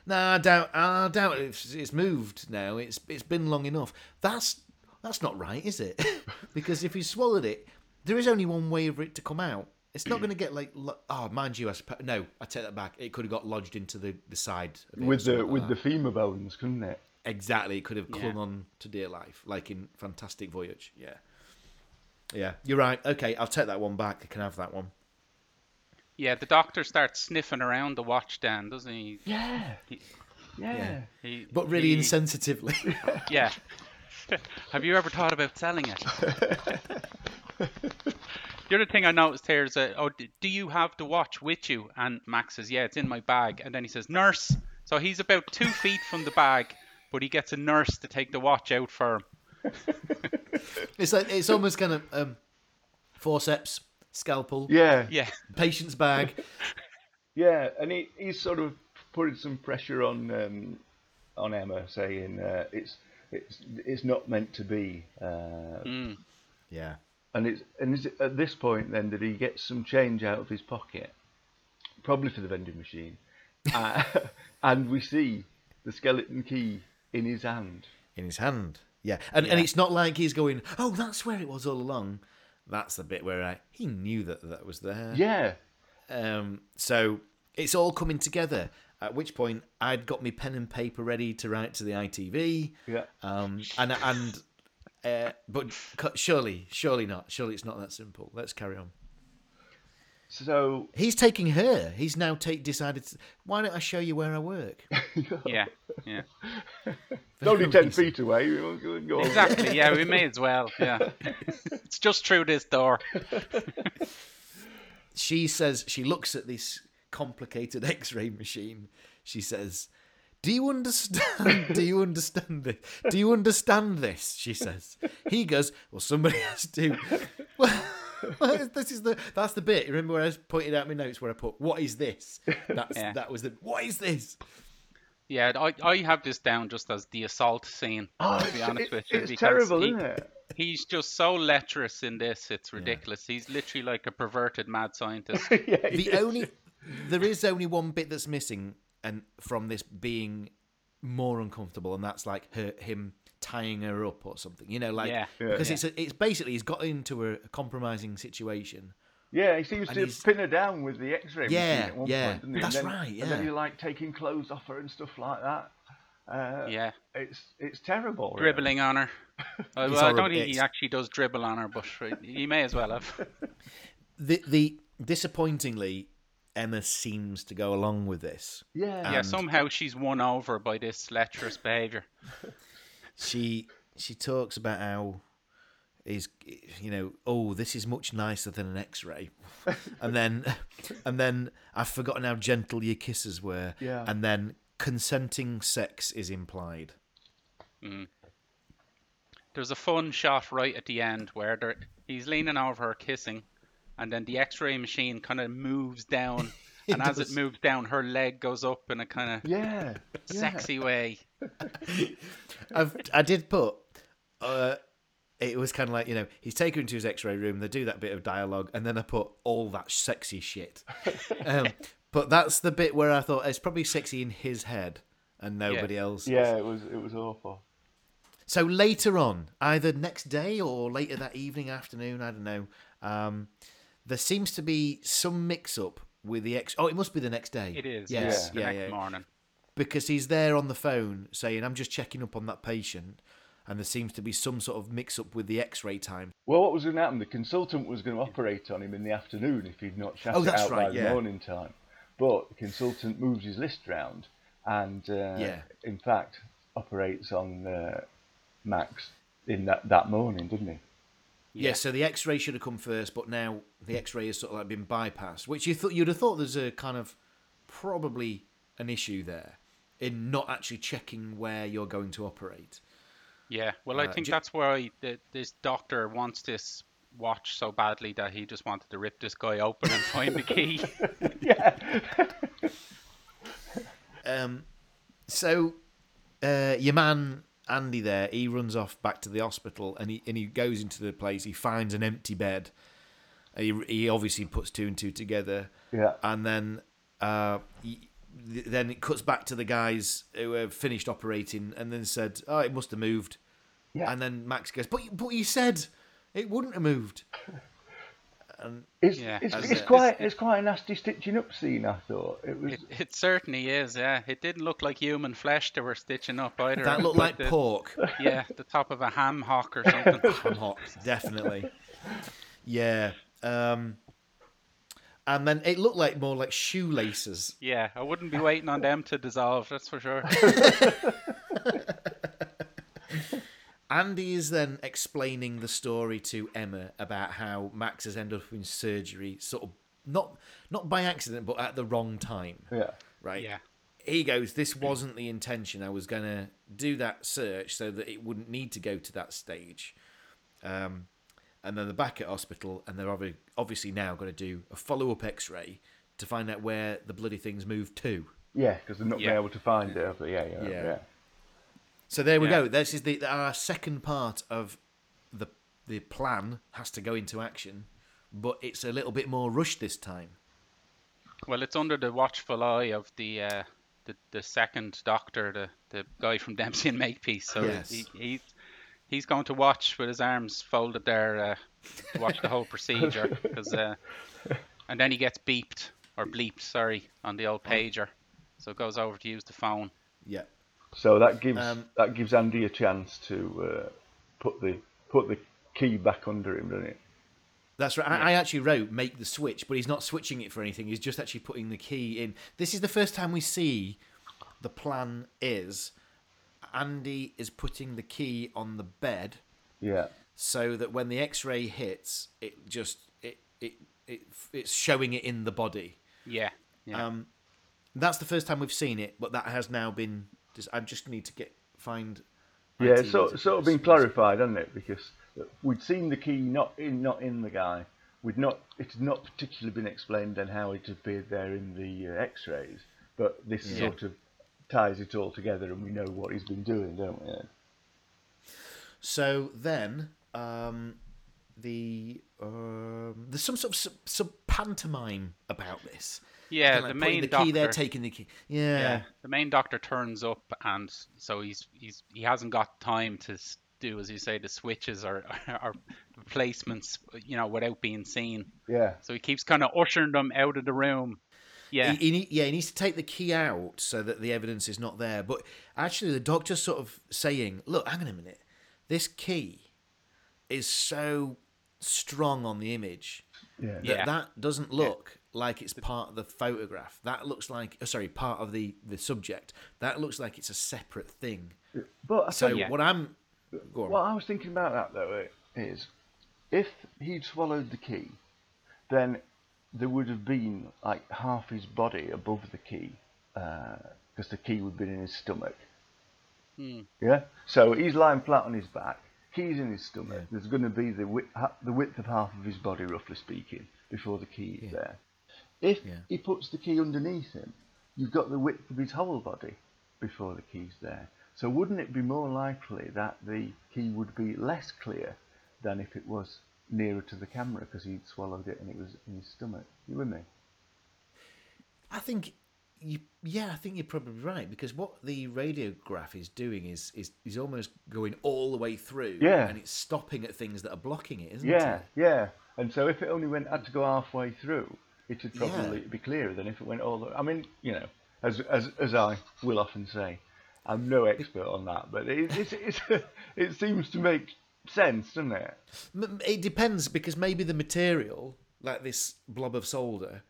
"No, I doubt. I doubt it's, it's moved now. It's it's been long enough. That's that's not right, is it? (laughs) because if you swallowed it, there is only one way for it to come out. It's not going to get like lo- oh, mind you, I suppo- no, I take that back. It could have got lodged into the, the side of it With the like with that. the femur bones, couldn't it? exactly. It could have Yeah. clung on to dear life, like in Fantastic Voyage. Yeah, yeah, you're right. Okay, I'll take that one back. I can have that one. Yeah, the doctor starts sniffing around the watch then, doesn't he? Yeah. He- Yeah. he But really he- insensitively. (laughs) Yeah. (laughs) Have you ever thought about selling it? (laughs) the other thing I noticed here is that, oh, do you have the watch with you? And Max says, yeah, it's in my bag. And then he says, nurse. So he's about two feet from the bag, but he gets a nurse to take the watch out for him. it's like it's almost kind of um, forceps, scalpel, Yeah. Yeah. patient's bag. (laughs) Yeah. And he, he's sort of putting some pressure on um, on Emma, saying uh, it's it's it's not meant to be. Uh, Mm. Yeah. And it's and is it at this point then that he gets some change out of his pocket, probably for the vending machine, (laughs) uh, (laughs) and we see the skeleton key in his hand. in his hand. Yeah, and and it's not like he's going, "Oh, that's where it was all along." That's the bit where I, he knew that that was there. Yeah, Um, so it's all coming together. At which point, I'd got my pen and paper ready to write to the ITV. yeah. Um, and and uh, but surely, surely not. Surely it's not that simple. Let's carry on. So He's taking her. He's now take decided. To, Why don't I show you where I work? (laughs) Yeah, yeah. (laughs) it's only ten feet away. go- go. Exactly. Yeah, we may as well. Yeah. (laughs) it's just through this door. she says she looks at this complicated x-ray machine she says do you understand do you understand this do you understand this she says he goes well somebody has to well, (laughs) this is the that's the bit remember where i was pointing out my notes where i put what is this that's Yeah. that was the what is this Yeah, I, I have this down just as the assault scene. Oh, to be it's, honest it- with you, it's terrible, he- isn't it? He's just so lecherous in this; it's ridiculous. He's literally like a perverted mad scientist. (laughs) yeah, the yeah. only there is only one bit that's missing and from this being more uncomfortable and that's like her him tying her up or something you know like Yeah. Yeah. because Yeah. it's a, it's basically he's got into a, a compromising situation Yeah, he seems And to he's- pin her down with the X-ray Yeah, machine at one yeah. point, doesn't he? That's then, right, And then yeah. you're like taking clothes off her and stuff like that. Uh, Yeah, It's it's terrible. really. dribbling on her. Uh, (laughs) well, I don't think he actually does dribble on her, but he may as well have. (laughs) the the disappointingly Emma seems to go along with this Yeah. Yeah, somehow she's won over by this lecherous behaviour. (laughs) she she talks about how is you know oh this is much nicer than an x-ray (laughs) and then and then i've forgotten how gentle your kisses were Yeah. and then consenting sex is implied mm. There's a fun shot right at the end where there, he's leaning over her kissing, and then the X-ray machine kind of moves down, (laughs) It and as it moves down, her leg goes up in a kind of Yeah. yeah. sexy way. (laughs) I've, i did put uh it was kind of like you know he's taken her into his x-ray room they do that bit of dialogue and then i put all that sexy shit (laughs) um, but that's the bit where i thought it's probably sexy in his head and nobody else Yeah, it was it was awful. So later on, either next day or later that evening, afternoon, I don't know, um, there seems to be some mix up with the ex. Oh, it must be the next day. It is. Yes. the Yeah. next Yeah. morning. Because he's there on the phone saying, "I'm just checking up on that patient," and there seems to be some sort of mix up with the X-ray time. Well, what was going to happen? The consultant was going to operate on him in the afternoon if he'd not shut Oh, it out right, by the morning time. But the consultant moves his list round and, uh, Yeah. in fact, operates on uh, Max in that, that morning, didn't he? Yeah. So the X-ray should have come first, but now the X-ray has sort of like been bypassed, which you thought you'd have thought there's a kind of probably an issue there in not actually checking where you're going to operate. Yeah. Well, I Uh, think ju- that's why the, this doctor wants this watch so badly that he just wanted to rip this guy open and find the key. yeah. (laughs) (laughs) Um, so uh, your man Andy there, he runs off back to the hospital and he and he goes into the place. He finds an empty bed. He he obviously puts two and two together. Yeah. And then uh, he, then it cuts back to the guys who have finished operating and then said, "Oh, it must have moved." Yeah. And then Max goes, "But but you said it wouldn't have moved." (laughs) It's, Yeah, it's, it's a- quite it's quite a nasty stitching up scene. I thought it was. It, it certainly is. Yeah. It didn't look like human flesh they were stitching up either. That looked like the, pork. (laughs) Yeah, the top of a ham hock or (laughs) something. ham hock, definitely. Yeah. Um, and then it looked like more like shoelaces. Yeah, I wouldn't be waiting on them to dissolve. That's for sure. (laughs) Andy is then explaining the story to Emma about how Max has ended up in surgery, sort of not not by accident, but at the wrong time. Yeah. Right? Yeah. He goes, "This wasn't the intention. I was gonna do that search so that it wouldn't need to go to that stage." Um, and then they're back at hospital, and they're obviously now going to do a follow up X ray to find out where the bloody things moved to. Yeah, because they're not Yeah. been able to find it. Yeah, yeah, Yeah. yeah. So there we Yeah. go. This is the our second part of the the plan has to go into action, but it's a little bit more rushed this time. Well, it's under the watchful eye of the uh, the, the second doctor, the, the guy from Dempsey and Makepeace. So Yes. he, he's he's going to watch with his arms folded there, uh, to watch the whole procedure. Cause, uh, and then he gets beeped or bleeped, sorry, on the old pager. So it goes over to use the phone. Yeah. So that gives Um, that gives Andy a chance to uh, put the put the key back under him, doesn't it? That's right. I, I actually wrote make the switch, but he's not switching it for anything. He's just actually putting the key in. This is the first time we see the plan is Andy is putting the key on the bed Yeah. so that when the X-ray hits, it just it it, it it's showing it in the body. Yeah. Yeah. Um, that's the first time we've seen it, but that has now been. Just, I just need to get find. Yeah, IT it's sort, to sort of put been this- clarified, hasn't it? Because we'd seen the key not in not in the guy. We'd not it's not particularly been explained then how it appeared there in the uh, X-rays, but this Yeah. sort of ties it all together, and we know what he's been doing, don't we? So then, um, the um, there's some sort of sub, sub pantomime about this. yeah, Kinda like the putting main the doctor. key there, taking the key. Yeah. yeah, the main doctor turns up, and so he's he's he hasn't got time to do, as you say, the switches or (laughs) or replacements, you know, without being seen. Yeah. So he keeps kind of ushering them out of the room. Yeah, He, he, yeah, he needs to take the key out so that the evidence is not there. But actually, the doctor's sort of saying, "Look, hang on a minute. This key is so strong on the image Yeah. that Yeah. that doesn't look like it's part of the photograph. That looks like, uh, sorry, part of the the subject. That looks like it's a separate thing. But I So tell you, Yeah. what I'm, go on. what I was thinking about that though is, if he'd swallowed the key, then there would have been like half his body above the key, because the key would have been in his stomach. Hmm. Yeah. So he's lying flat on his back. Key's in his stomach. There's going to be the width, the width of half of his body, roughly speaking, before the key is Yeah. there. If Yeah. he puts the key underneath him, you've got the width of his whole body before the key's there. So wouldn't it be more likely that the key would be less clear than if it was nearer to the camera because he'd swallowed it and it was in his stomach? You with me? I think you, yeah, I think you're probably right because what the radiograph is doing is is is almost going all the way through, Yeah. and it's stopping at things that are blocking it, isn't Yeah, it? yeah. Yeah. And so if it only went had to go halfway through, it would Yeah. probably be clearer than if it went all the. I mean, you know, as as as I will often say, I'm no expert on that, but it it's, (laughs) it seems to make sense, doesn't it? It depends because maybe the material, like this blob of solder,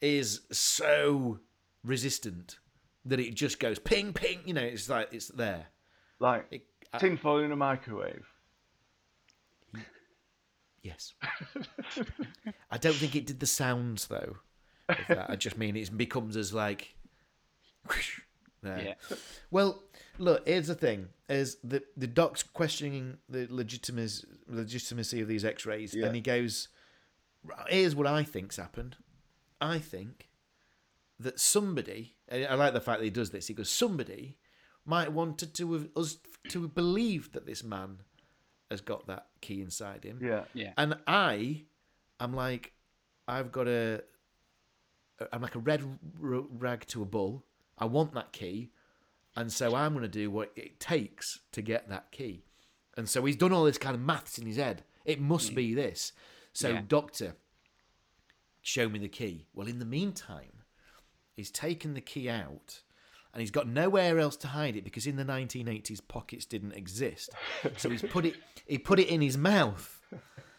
is so resistant that it just goes ping ping. You know, it's like it's there. Like It, uh, I- tinfoil in a microwave. yes. I don't think it did the sounds though. I just mean it becomes as like. whoosh, there. yeah, Well, look, here's the thing: is the the doc's questioning the legitimacy legitimacy of these X-rays, Yeah. and he goes, "Here's what I think's happened. I think that somebody, and I like the fact that he does this. He goes, somebody might wanted to have us to believe that this man has got that key inside him, Yeah. yeah, and I, I'm like, I've got a, I'm like a red rag to a bull. I want that key, and so I'm going to do what it takes to get that key. And so he's done all this kind of maths in his head. It must be hmm. this. So Yeah. doctor, show me the key. Well, in the meantime, he's taken the key out. And he's got nowhere else to hide it because in the 1980s pockets didn't exist. So he's put it he put it in his mouth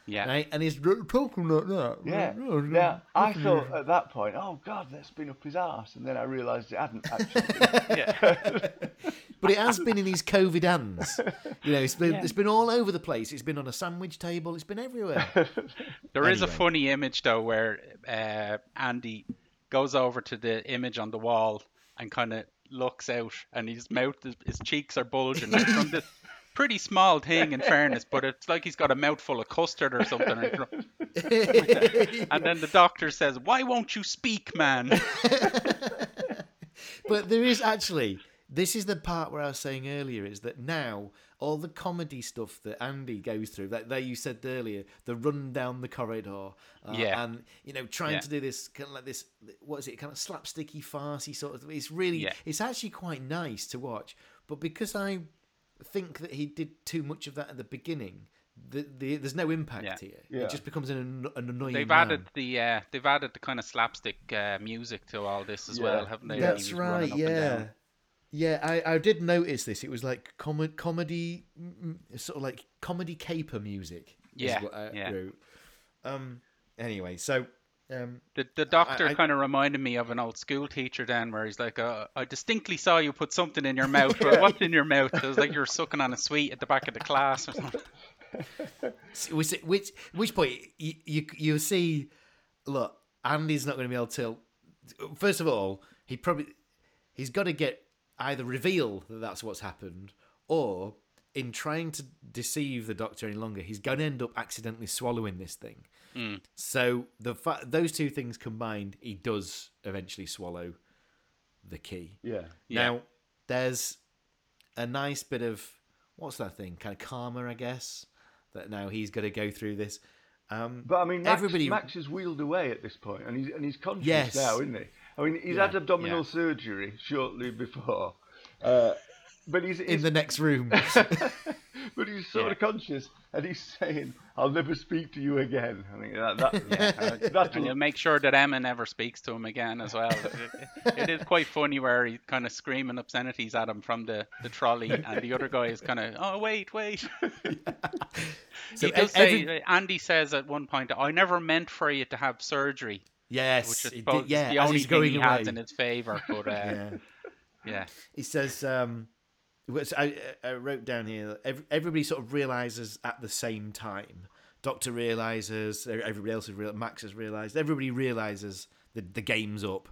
yeah. right? And he's talking like that. Yeah. Now I thought at that point, oh God, that's been up his arse, and then I realised it hadn't actually. (laughs) yeah. (laughs) but it has been in his COVID hands. You know, it's been Yeah. it's been all over the place. It's been on a sandwich table. It's been everywhere. (laughs) There is a funny image though where uh, Andy goes over to the image on the wall and kind of looks out, and his mouth, his, his cheeks are bulging from this pretty small thing, in fairness, but it's like he's got a mouthful of custard or something. (laughs) And then the doctor says, "Why won't you speak, man?" (laughs) but there is actually this is the part where I was saying earlier is that now all the comedy stuff that Andy goes through, that, that you said earlier, the run down the corridor, uh, Yeah. and you know trying Yeah. to do this kind of like this, what is it, kind of slapsticky, farcy sort of. It's really, Yeah. it's actually quite nice to watch. But because I think that he did too much of that at the beginning, the, the, there's no impact Yeah. here. Yeah. It just becomes an, an annoying. They've man. added the uh, they've added the kind of slapstick uh, music to all this as Yeah. well, haven't they? That's He was running right. Yeah. Yeah, I, I did notice this. It was like com- comedy, mm, mm, sort of like comedy caper music. is Yeah, what I yeah. wrote. Um. Anyway, so um. The, the doctor kind of reminded me of an old school teacher then, where he's like, uh, "I distinctly saw you put something in your mouth. Well, (laughs) what's in your mouth?" It was like you were sucking on a sweet at the back of the class or something. (laughs) Which which which point you you, you see? Look, Andy's not going to be able to. First of all, he probably he's got to get either reveal that that's what's happened, or in trying to deceive the doctor any longer, he's going to end up accidentally swallowing this thing. So the fa- those two things combined, he does eventually swallow the key. Yeah. Yeah. Now, there's a nice bit of what's that thing? Kind of karma, I guess. That now he's got to go through this. Um, But I mean, Max, everybody. Max is wheeled away at this point, and he's and he's conscious Yes. now, isn't he? I mean, he's Yeah, had abdominal yeah. surgery shortly before, uh, but he's, in the next room. (laughs) but he's sort Yeah. of conscious, and he's saying, "I'll never speak to you again." I think that, that, (laughs) Uh, that's and he'll make sure that Emma never speaks to him again as well. It, it is quite funny where he's kind of screaming obscenities at him from the, the trolley, and the other guy is kind of, oh wait, wait. (laughs) So he does ev- say, Andy says at one point, I never meant for you to have surgery, yes, which I he yeah, the only he's thing going he away. has in his favour. But uh, (laughs) yeah. yeah, He says, um, which I, I wrote down here, everybody sort of realizes at the same time. Doctor realizes, everybody else has realized, Max has realized, everybody realizes the, the game's up.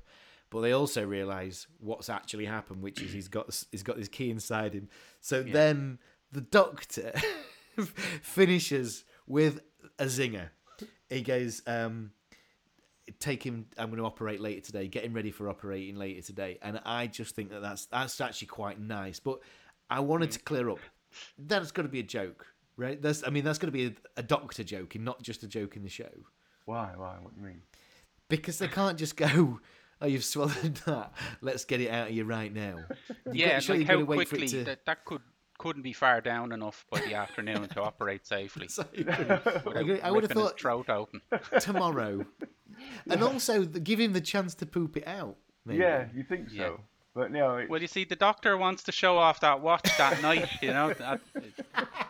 But they also realize what's actually happened, which is he's got he's got his key inside him. So then the doctor (laughs) finishes with a zinger. He goes, um, take him. I'm going to operate later today. Get him ready for operating later today. And I just think that that's that's actually quite nice. But I wanted hmm. to clear up. That's got to be a joke, right? That's I mean that's got to be a, a doctor joke and not just a joke in the show why, why? What do you mean? because they can't just go. Oh, you've swallowed that. Let's get it out of you right now. (laughs) You've yeah, got- surely like you've got how wait quickly to- that, that could couldn't be far down enough by the afternoon to operate safely. (laughs) So (laughs) I, I would have thought throat open. tomorrow, and also the, give him the chance to poop it out. Maybe. Yeah, you think so? Yeah. But no, it's, Well, you see, the doctor wants to show off that watch that night, you know, at,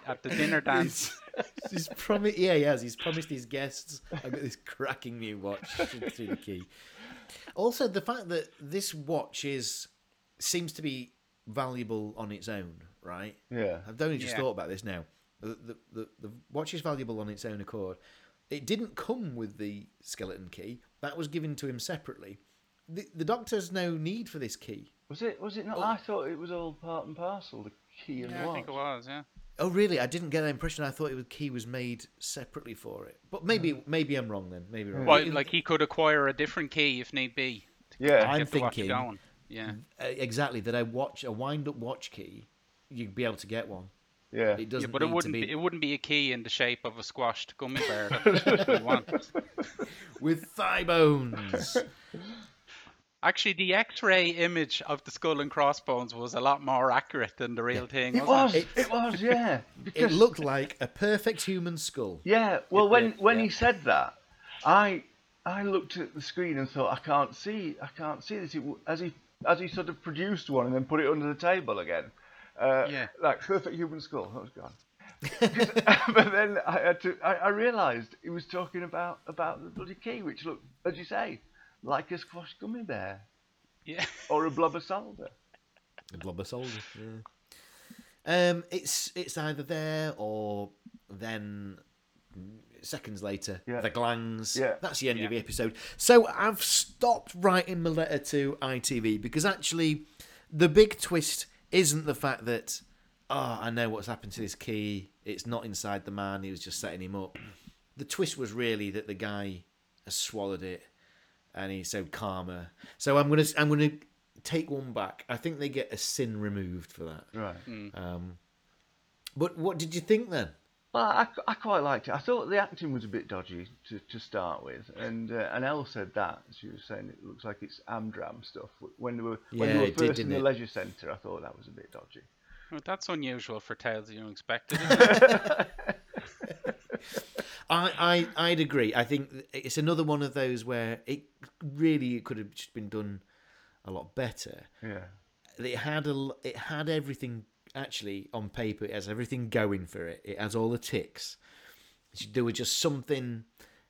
at the dinner (laughs) dance. He's, he's promised. Yeah, he has. He's promised his guests. I've got this cracking new watch (laughs) through the key. Also, the fact that this watch is seems to be valuable on its own, right? yeah, I've only just Yeah. thought about this now. The, the, the, the watch is valuable on its own accord. It didn't come with the skeleton key. That was given to him separately. The, the doctor's no need for this key. was it? Was it not? Well- I thought it was all part and parcel. The key and Yeah, I think it was, yeah. Oh, really? I didn't get that impression. I thought it was, key was made separately for it. But maybe maybe I'm wrong then. Maybe I'm Well, like he could acquire a different key if need be. Yeah, I'm Get the watch thinking- Yeah. Uh, exactly that. I watch a wind up watch key. You'd be able to get one. yeah. It doesn't but it wouldn't be... be it wouldn't be a key in the shape of a squashed gummy bear. That's what we want. (laughs) with thigh bones. (laughs) Actually, the X-ray image of the skull and crossbones was a lot more accurate than the real thing. It wasn't was. It was. (laughs) Yeah. it looked like a perfect human skull. Yeah, well, when did, when yeah. he said that, I I looked at the screen and thought, I can't see, I can't see this. It, as he as he sort of produced one and then put it under the table again, uh, Yeah. like perfect human skull. That was gone. (laughs) (laughs) but then I had to. I, I realised he was talking about about the bloody key, which looked, as you say, like a squashed gummy bear Yeah. or a blubber soldier. The blubber soldier. Yeah. Um, it's it's either there or then seconds later Yeah. the glands. Yeah. That's the end of the episode. So I've stopped writing my letter to ITV because actually the big twist isn't the fact that oh I know what's happened to this key. It's not inside the man. He was just setting him up. The twist was really that the guy has swallowed it and he's so karma. So I'm gonna I'm gonna take one back. I think they get a sin removed for that. Right. Um, but what did you think then? Well, I, I quite liked it. I thought the acting was a bit dodgy to, to start with, and uh, and Elle said that she was saying it looks like it's Amdram stuff. When they were when Yeah, they were it did, first in the it? leisure centre, I thought that was a bit dodgy. Well, that's unusual for Tales of the Unexpected. (laughs) Isn't it? (laughs) I, I I'd agree. I think it's another one of those where it really could have just been done a lot better. Yeah. It had a it had everything actually on paper. It has everything going for it. It has all the ticks. There was just something.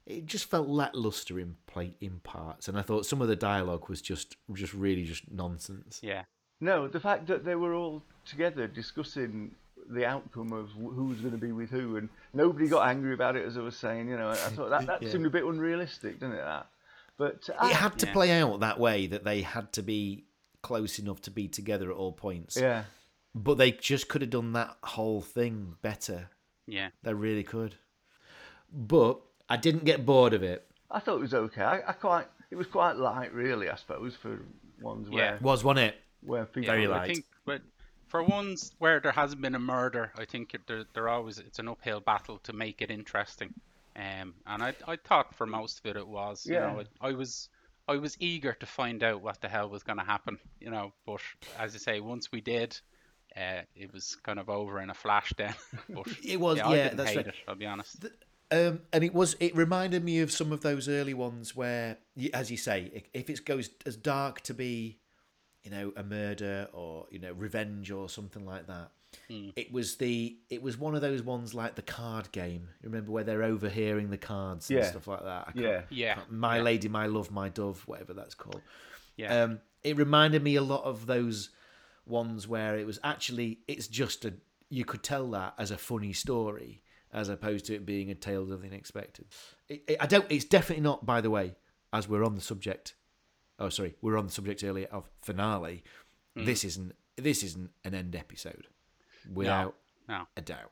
It just felt lackluster in play in parts, and I thought some of the dialogue was just just really just nonsense. yeah. No, the fact that they were all together discussing the outcome of wh- who was going to be with who, and nobody got angry about it, as I was saying. You know, I thought that, that (laughs) Yeah. seemed a bit unrealistic, didn't it? That, but uh, It had to Yeah. play out that way that they had to be close enough to be together at all points. yeah, But they just could have done that whole thing better. Yeah. They really could. But I didn't get bored of it. I thought it was okay. I, I quite, it was quite light, really. I suppose for ones where Was one it? where people Very I light. think, but for ones where there hasn't been a murder, I think they're, they're always it's an uphill battle to make it interesting. Um, and I I thought for most of it it was. You know, it, I was I was eager to find out what the hell was going to happen. You know, but as I say, once we did. Uh, it was kind of over in a flash then. (laughs) But (laughs) It was, I yeah, didn't that's right. it. I'll be honest. Um, and it was. It reminded me of some of those early ones where, as you say, if it goes as dark to be, you know, a murder or you know revenge or something like that. It was the. It was one of those ones like the card game. You remember where they're overhearing the cards and Yeah. stuff like that. I can't- Yeah. Yeah. can't- My yeah, lady, my love, my dove, whatever that's called. Yeah. Um, it reminded me a lot of those ones where it was actually it's just a you could tell that as a funny story as opposed to it being a tale of the unexpected. It, it- I don't. It's definitely not. By the way, as we're on the subject. Oh, sorry, we are on the subject earlier of finale. This isn't. This isn't an end episode, without no. a doubt.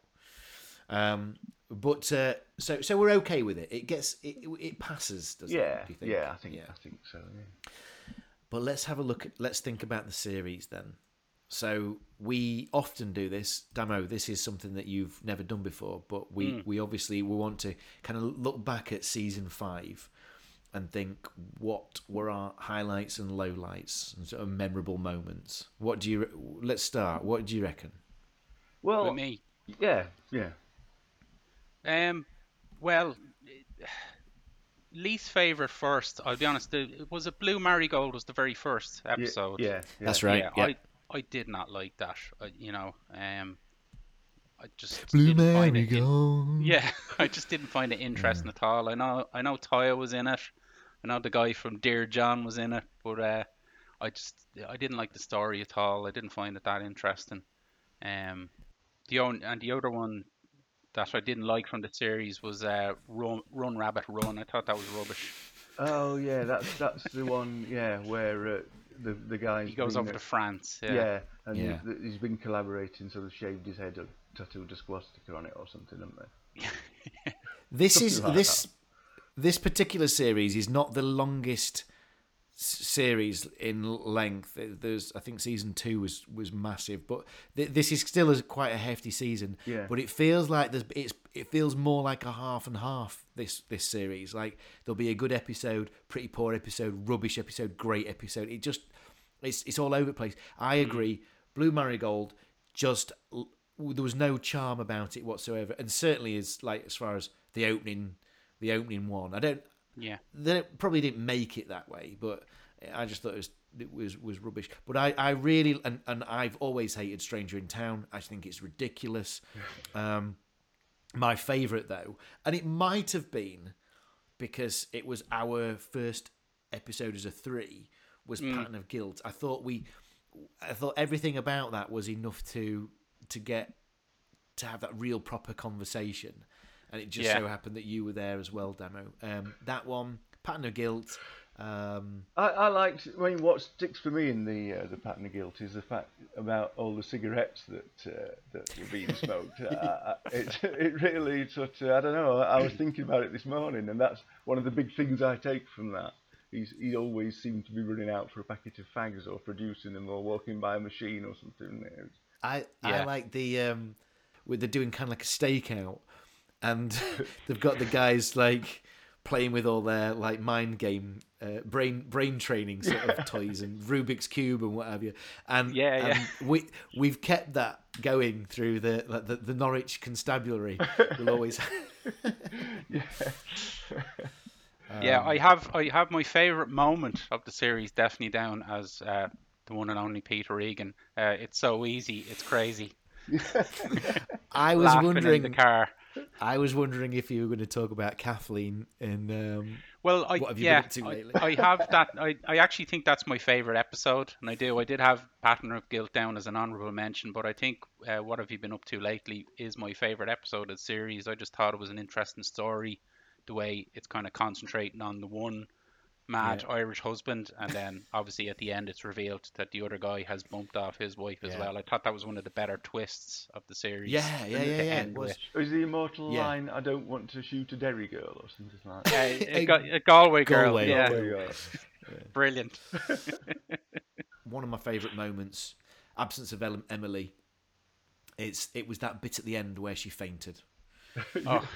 Um, but uh, so so we're okay with it. It gets it, it passes, doesn't yeah, it? Do you think? yeah, I think, Yeah. I think so. Yeah. But let's have a look. At, let's think about the series then. So we often do this, Damo. This is something that you've never done before, but we we obviously we want to kind of look back at season five and think what were our highlights and lowlights and sort of memorable moments. What do you? Let's start. What do you reckon? Well, With me. yeah, yeah. Um, well, least favorite first. I'll be honest. The, was it Blue Marigold was the very first episode. Yeah, yeah. That's right. Yeah, Yeah. I I did not like that. Uh, you know, um, I just Blue didn't it in- Marigold. (laughs) yeah, I just didn't find it interesting at all. I know I know Taya was in it. I know the guy from Dear John was in it, but uh, I just I didn't like the story at all. I didn't find it that interesting. Um, the on, and the other one that I didn't like from the series was uh, Run, Run Rabbit Run. I thought that was rubbish. Oh, yeah. That's that's the one. Yeah, where uh, the the guy He goes over to France. Yeah. Yeah, and Yeah. He's, he's been collaborating, so of shaved his head, and tattooed a swastika on it or something, haven't they? (laughs) (laughs) This is like this this particular series is not the longest series in length. There's I think season two was was massive, but th- this is still a, quite a hefty season. Yeah. But it feels like there's it's it feels more like a half and half this this series. Like there'll be a good episode, pretty poor episode, rubbish episode, great episode. It just it's it's all over the place. I hmm. agree. Blue Marigold just there was no charm about it whatsoever, and certainly is like as far as the opening the opening one. I don't Yeah. they probably didn't make it that way, but I just thought it was it was, was rubbish. But I, I really and, and I've always hated Stranger in Town. I think it's ridiculous. (laughs) Um, my favourite though, and it might have been because it was our first episode as a three was Pattern of Guilt. I thought we, I thought everything about that was enough to to get to have that real proper conversation. And it just Yeah. so happened that you were there as well, Damo. Um, that one, Pattern of Guilt. Um, I, I liked. I mean, what sticks for me in the uh, the pattern of guilt is the fact about all the cigarettes that uh, that were being smoked. (laughs) uh, it it really sort of, I don't know. I was thinking about it this morning, and that's one of the big things I take from that. He's he always seemed to be running out for a packet of fags or producing them or walking by a machine or something. It was- I I like the um, where they're doing kind of like a stakeout, and (laughs) they've got the guys like playing with all their like mind game, uh, brain brain training sort of toys and Rubik's cube and what have you. And Yeah, yeah. and we we've kept that going through the like, the, the Norwich Constabulary. We'll (laughs) always. yeah, (laughs) I have I have my favourite moment of the series definitely down as uh, the one and only Peter Regan. Uh, it's so easy, it's crazy. I was wondering. in the car. I was wondering if you were going to talk about Kathleen and um, Well, I What have you yeah, been up to I- lately? I, have (laughs) that. I, I actually think that's my favorite episode, and I do. I did have Pattern of Guilt down as an honorable mention, but I think uh, what have you been up to lately is my favorite episode of the series. I just thought it was an interesting story, the way it's kind of concentrating on the one mad Irish husband, and then (laughs) obviously at the end it's revealed that the other guy has bumped off his wife as well. I thought that was one of the better twists of the series. yeah, yeah, yeah, yeah. It was. with. The immortal Yeah. line, I don't want to shoot a Derry girl or something like that? Uh, (laughs) a, a Galway girl, Galway. yeah, There you go. brilliant. (laughs) one of my favourite moments, absence of Emily. It's it was that bit at the end where she fainted. Oh,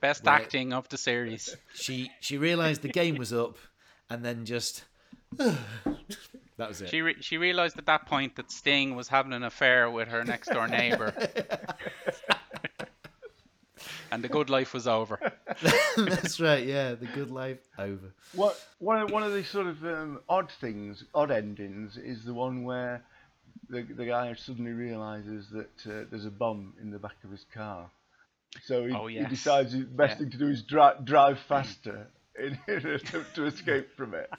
best acting of the series. She she realised the game was up, and then just (sighs) that was it. She re- she realized at that point that Sting was having an affair with her next door neighbor, (laughs) and the good life was over. (laughs) That's right. Yeah, the good life over. What one of, one of the sort of um, odd things, odd endings, is the one where the the guy suddenly realizes that uh, there's a bomb in the back of his car, so he, Oh, he decides the best Yeah. thing to do is dri- drive faster in, in an attempt to escape from it.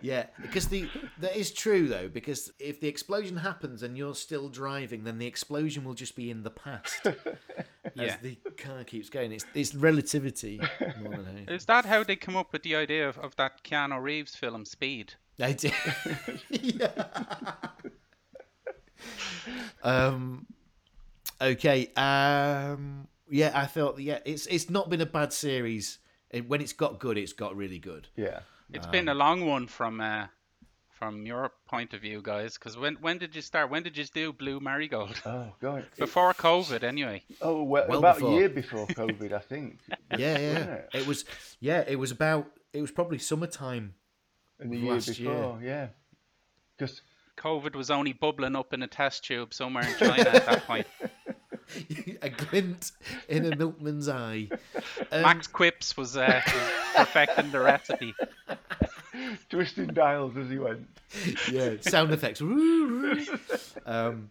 Yeah, because the that is true though. Because if the explosion happens and you're still driving, then the explosion will just be in the past (laughs) as Yeah. the car keeps going. It's it's relativity more than anything. Is that how they come up with the idea of, of that Keanu Reeves film Speed? I did. (laughs) yeah. um. Okay. Um. Yeah, I thought. Yeah, it's it's not been a bad series. It, when it's got good, it's got really good. Yeah. It's been a long one from uh, from your point of view, guys. Because when when did you start? When did you do Blue Marigold? Oh god. Before COVID, anyway. Oh well, Well about before. a year before COVID, I think. (laughs) Yeah, yeah. It? It was. Yeah, it was about. It was probably summertime. In the year Last year. yeah. Because COVID was only bubbling up in a test tube somewhere in China at that point. (laughs) (laughs) a glint in a milkman's eye. Um, Max Quips was, uh, was perfecting the recipe. (laughs) twisting dials as he went. yeah, sound effects. um,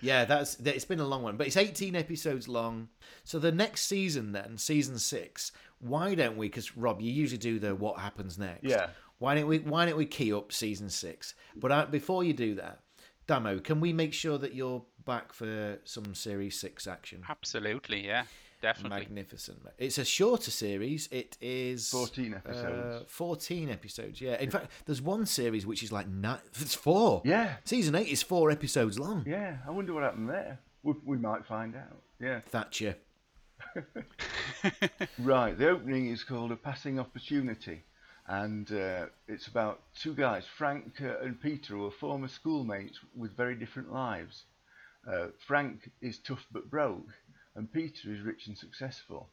yeah, that's that- it's been a long one, but it's 18 episodes long. So the next season, then season six, why don't we? Because Rob, you usually do the what happens next. Yeah. Why don't we? Why don't we key up season six? But uh, before you do that, Damo, can we make sure that you're back for some series six action? Absolutely, yeah, definitely. Magnificent. It's a shorter series. It is 14 Uh, episodes. 14 episodes, yeah. In fact, there's one series which is like nine. It's four. Yeah. Season eight is four episodes long. Yeah, I wonder what happened there. We, we might find out. Yeah. Thatcher. (laughs) (laughs) Right, the opening is called A Passing Opportunity, and uh, it's about two guys, Frank uh, and Peter, who are former schoolmates with very different lives. Uh, Frank is tough but broke, and Peter is rich and successful.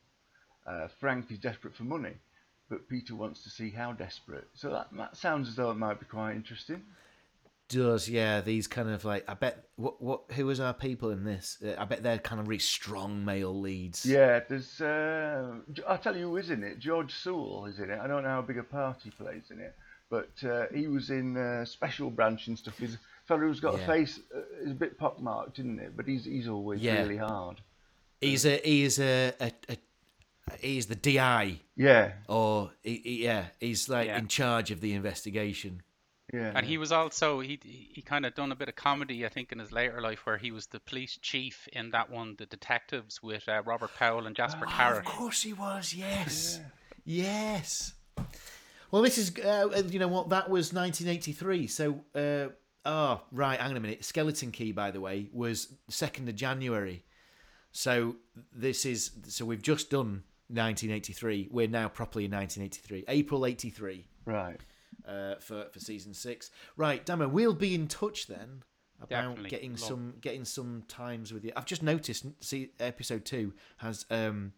Uh, Frank is desperate for money, but Peter wants to see how desperate. So that, that sounds as though it might be quite interesting. Does yeah? These kind of like I bet what what who was our people in this? Uh, I bet they're kind of really strong male leads. Yeah, there's. Uh, I'll tell you who is in it. George Sewell is in it. I don't know how big a part he plays in it, but uh, he was in uh, Special Branch and stuff. He's a fellow who's got Yeah. a face. Uh, is a bit pockmarked, isn't it? But he's he's always Yeah. really hard. He's a he is a, a, a he's the DI Yeah, or he, he- yeah he's like Yeah. in charge of the investigation. yeah. And he was also he he kind of done a bit of comedy, I think, in his later life, where he was the police chief in that one, The Detectives, with uh, Robert Powell and Jasper Oh, Carrott. of course he was. Yes, yes. Well, this is uh, you know what that was 1983. So, uh, oh right, hang on a minute. Skeleton Key, by the way, was second of January. So this is so we've just done 1983. We're now properly in 1983, April 83. right. uh, for for season six. Right, Damo, we'll be in touch then about Definitely. getting Love. some getting some times with you. I've just noticed. See, episode two has um,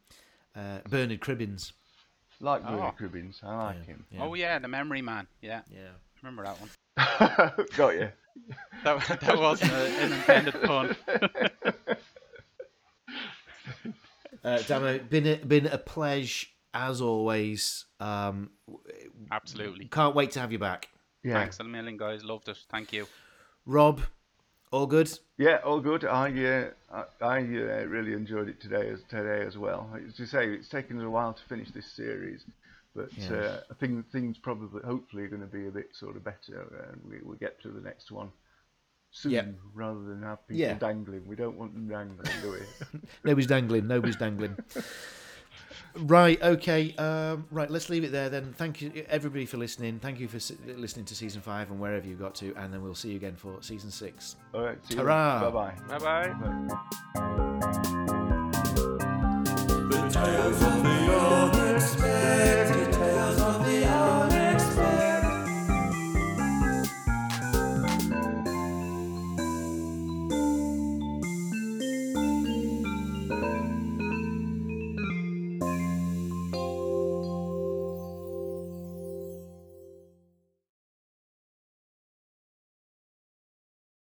uh, Bernard Cribbins. Like Oh. Bernard Cribbins, I like him. Yeah. Oh yeah, the Memory Man. Yeah, Yeah. Remember that one. (laughs) Got you. That, that wasn't an intended pun. (laughs) Uh, Damo, been a, been a pleasure as always. Um, Absolutely. can't wait to have you back. Yeah. Thanks a million, guys. Loved it. Thank you. Rob, all good. Yeah, all good. I uh, I, I uh, really enjoyed it today as today as well. As you say, it's taken us a while to finish this series, but Yeah. uh, I think things probably, hopefully, are going to be a bit sort of better, and we, will get to the next one soon Yeah. rather than have people Yeah. dangling. We don't want them dangling, do we? (laughs) Nobody's dangling. Nobody's dangling. Right. Okay. Um, right. Let's leave it there then. Thank you everybody for listening. Thank you for listening to season five and wherever you got to, and then we'll see you again for season six. all right. See Ta-ra. Bye bye. Bye bye. The tales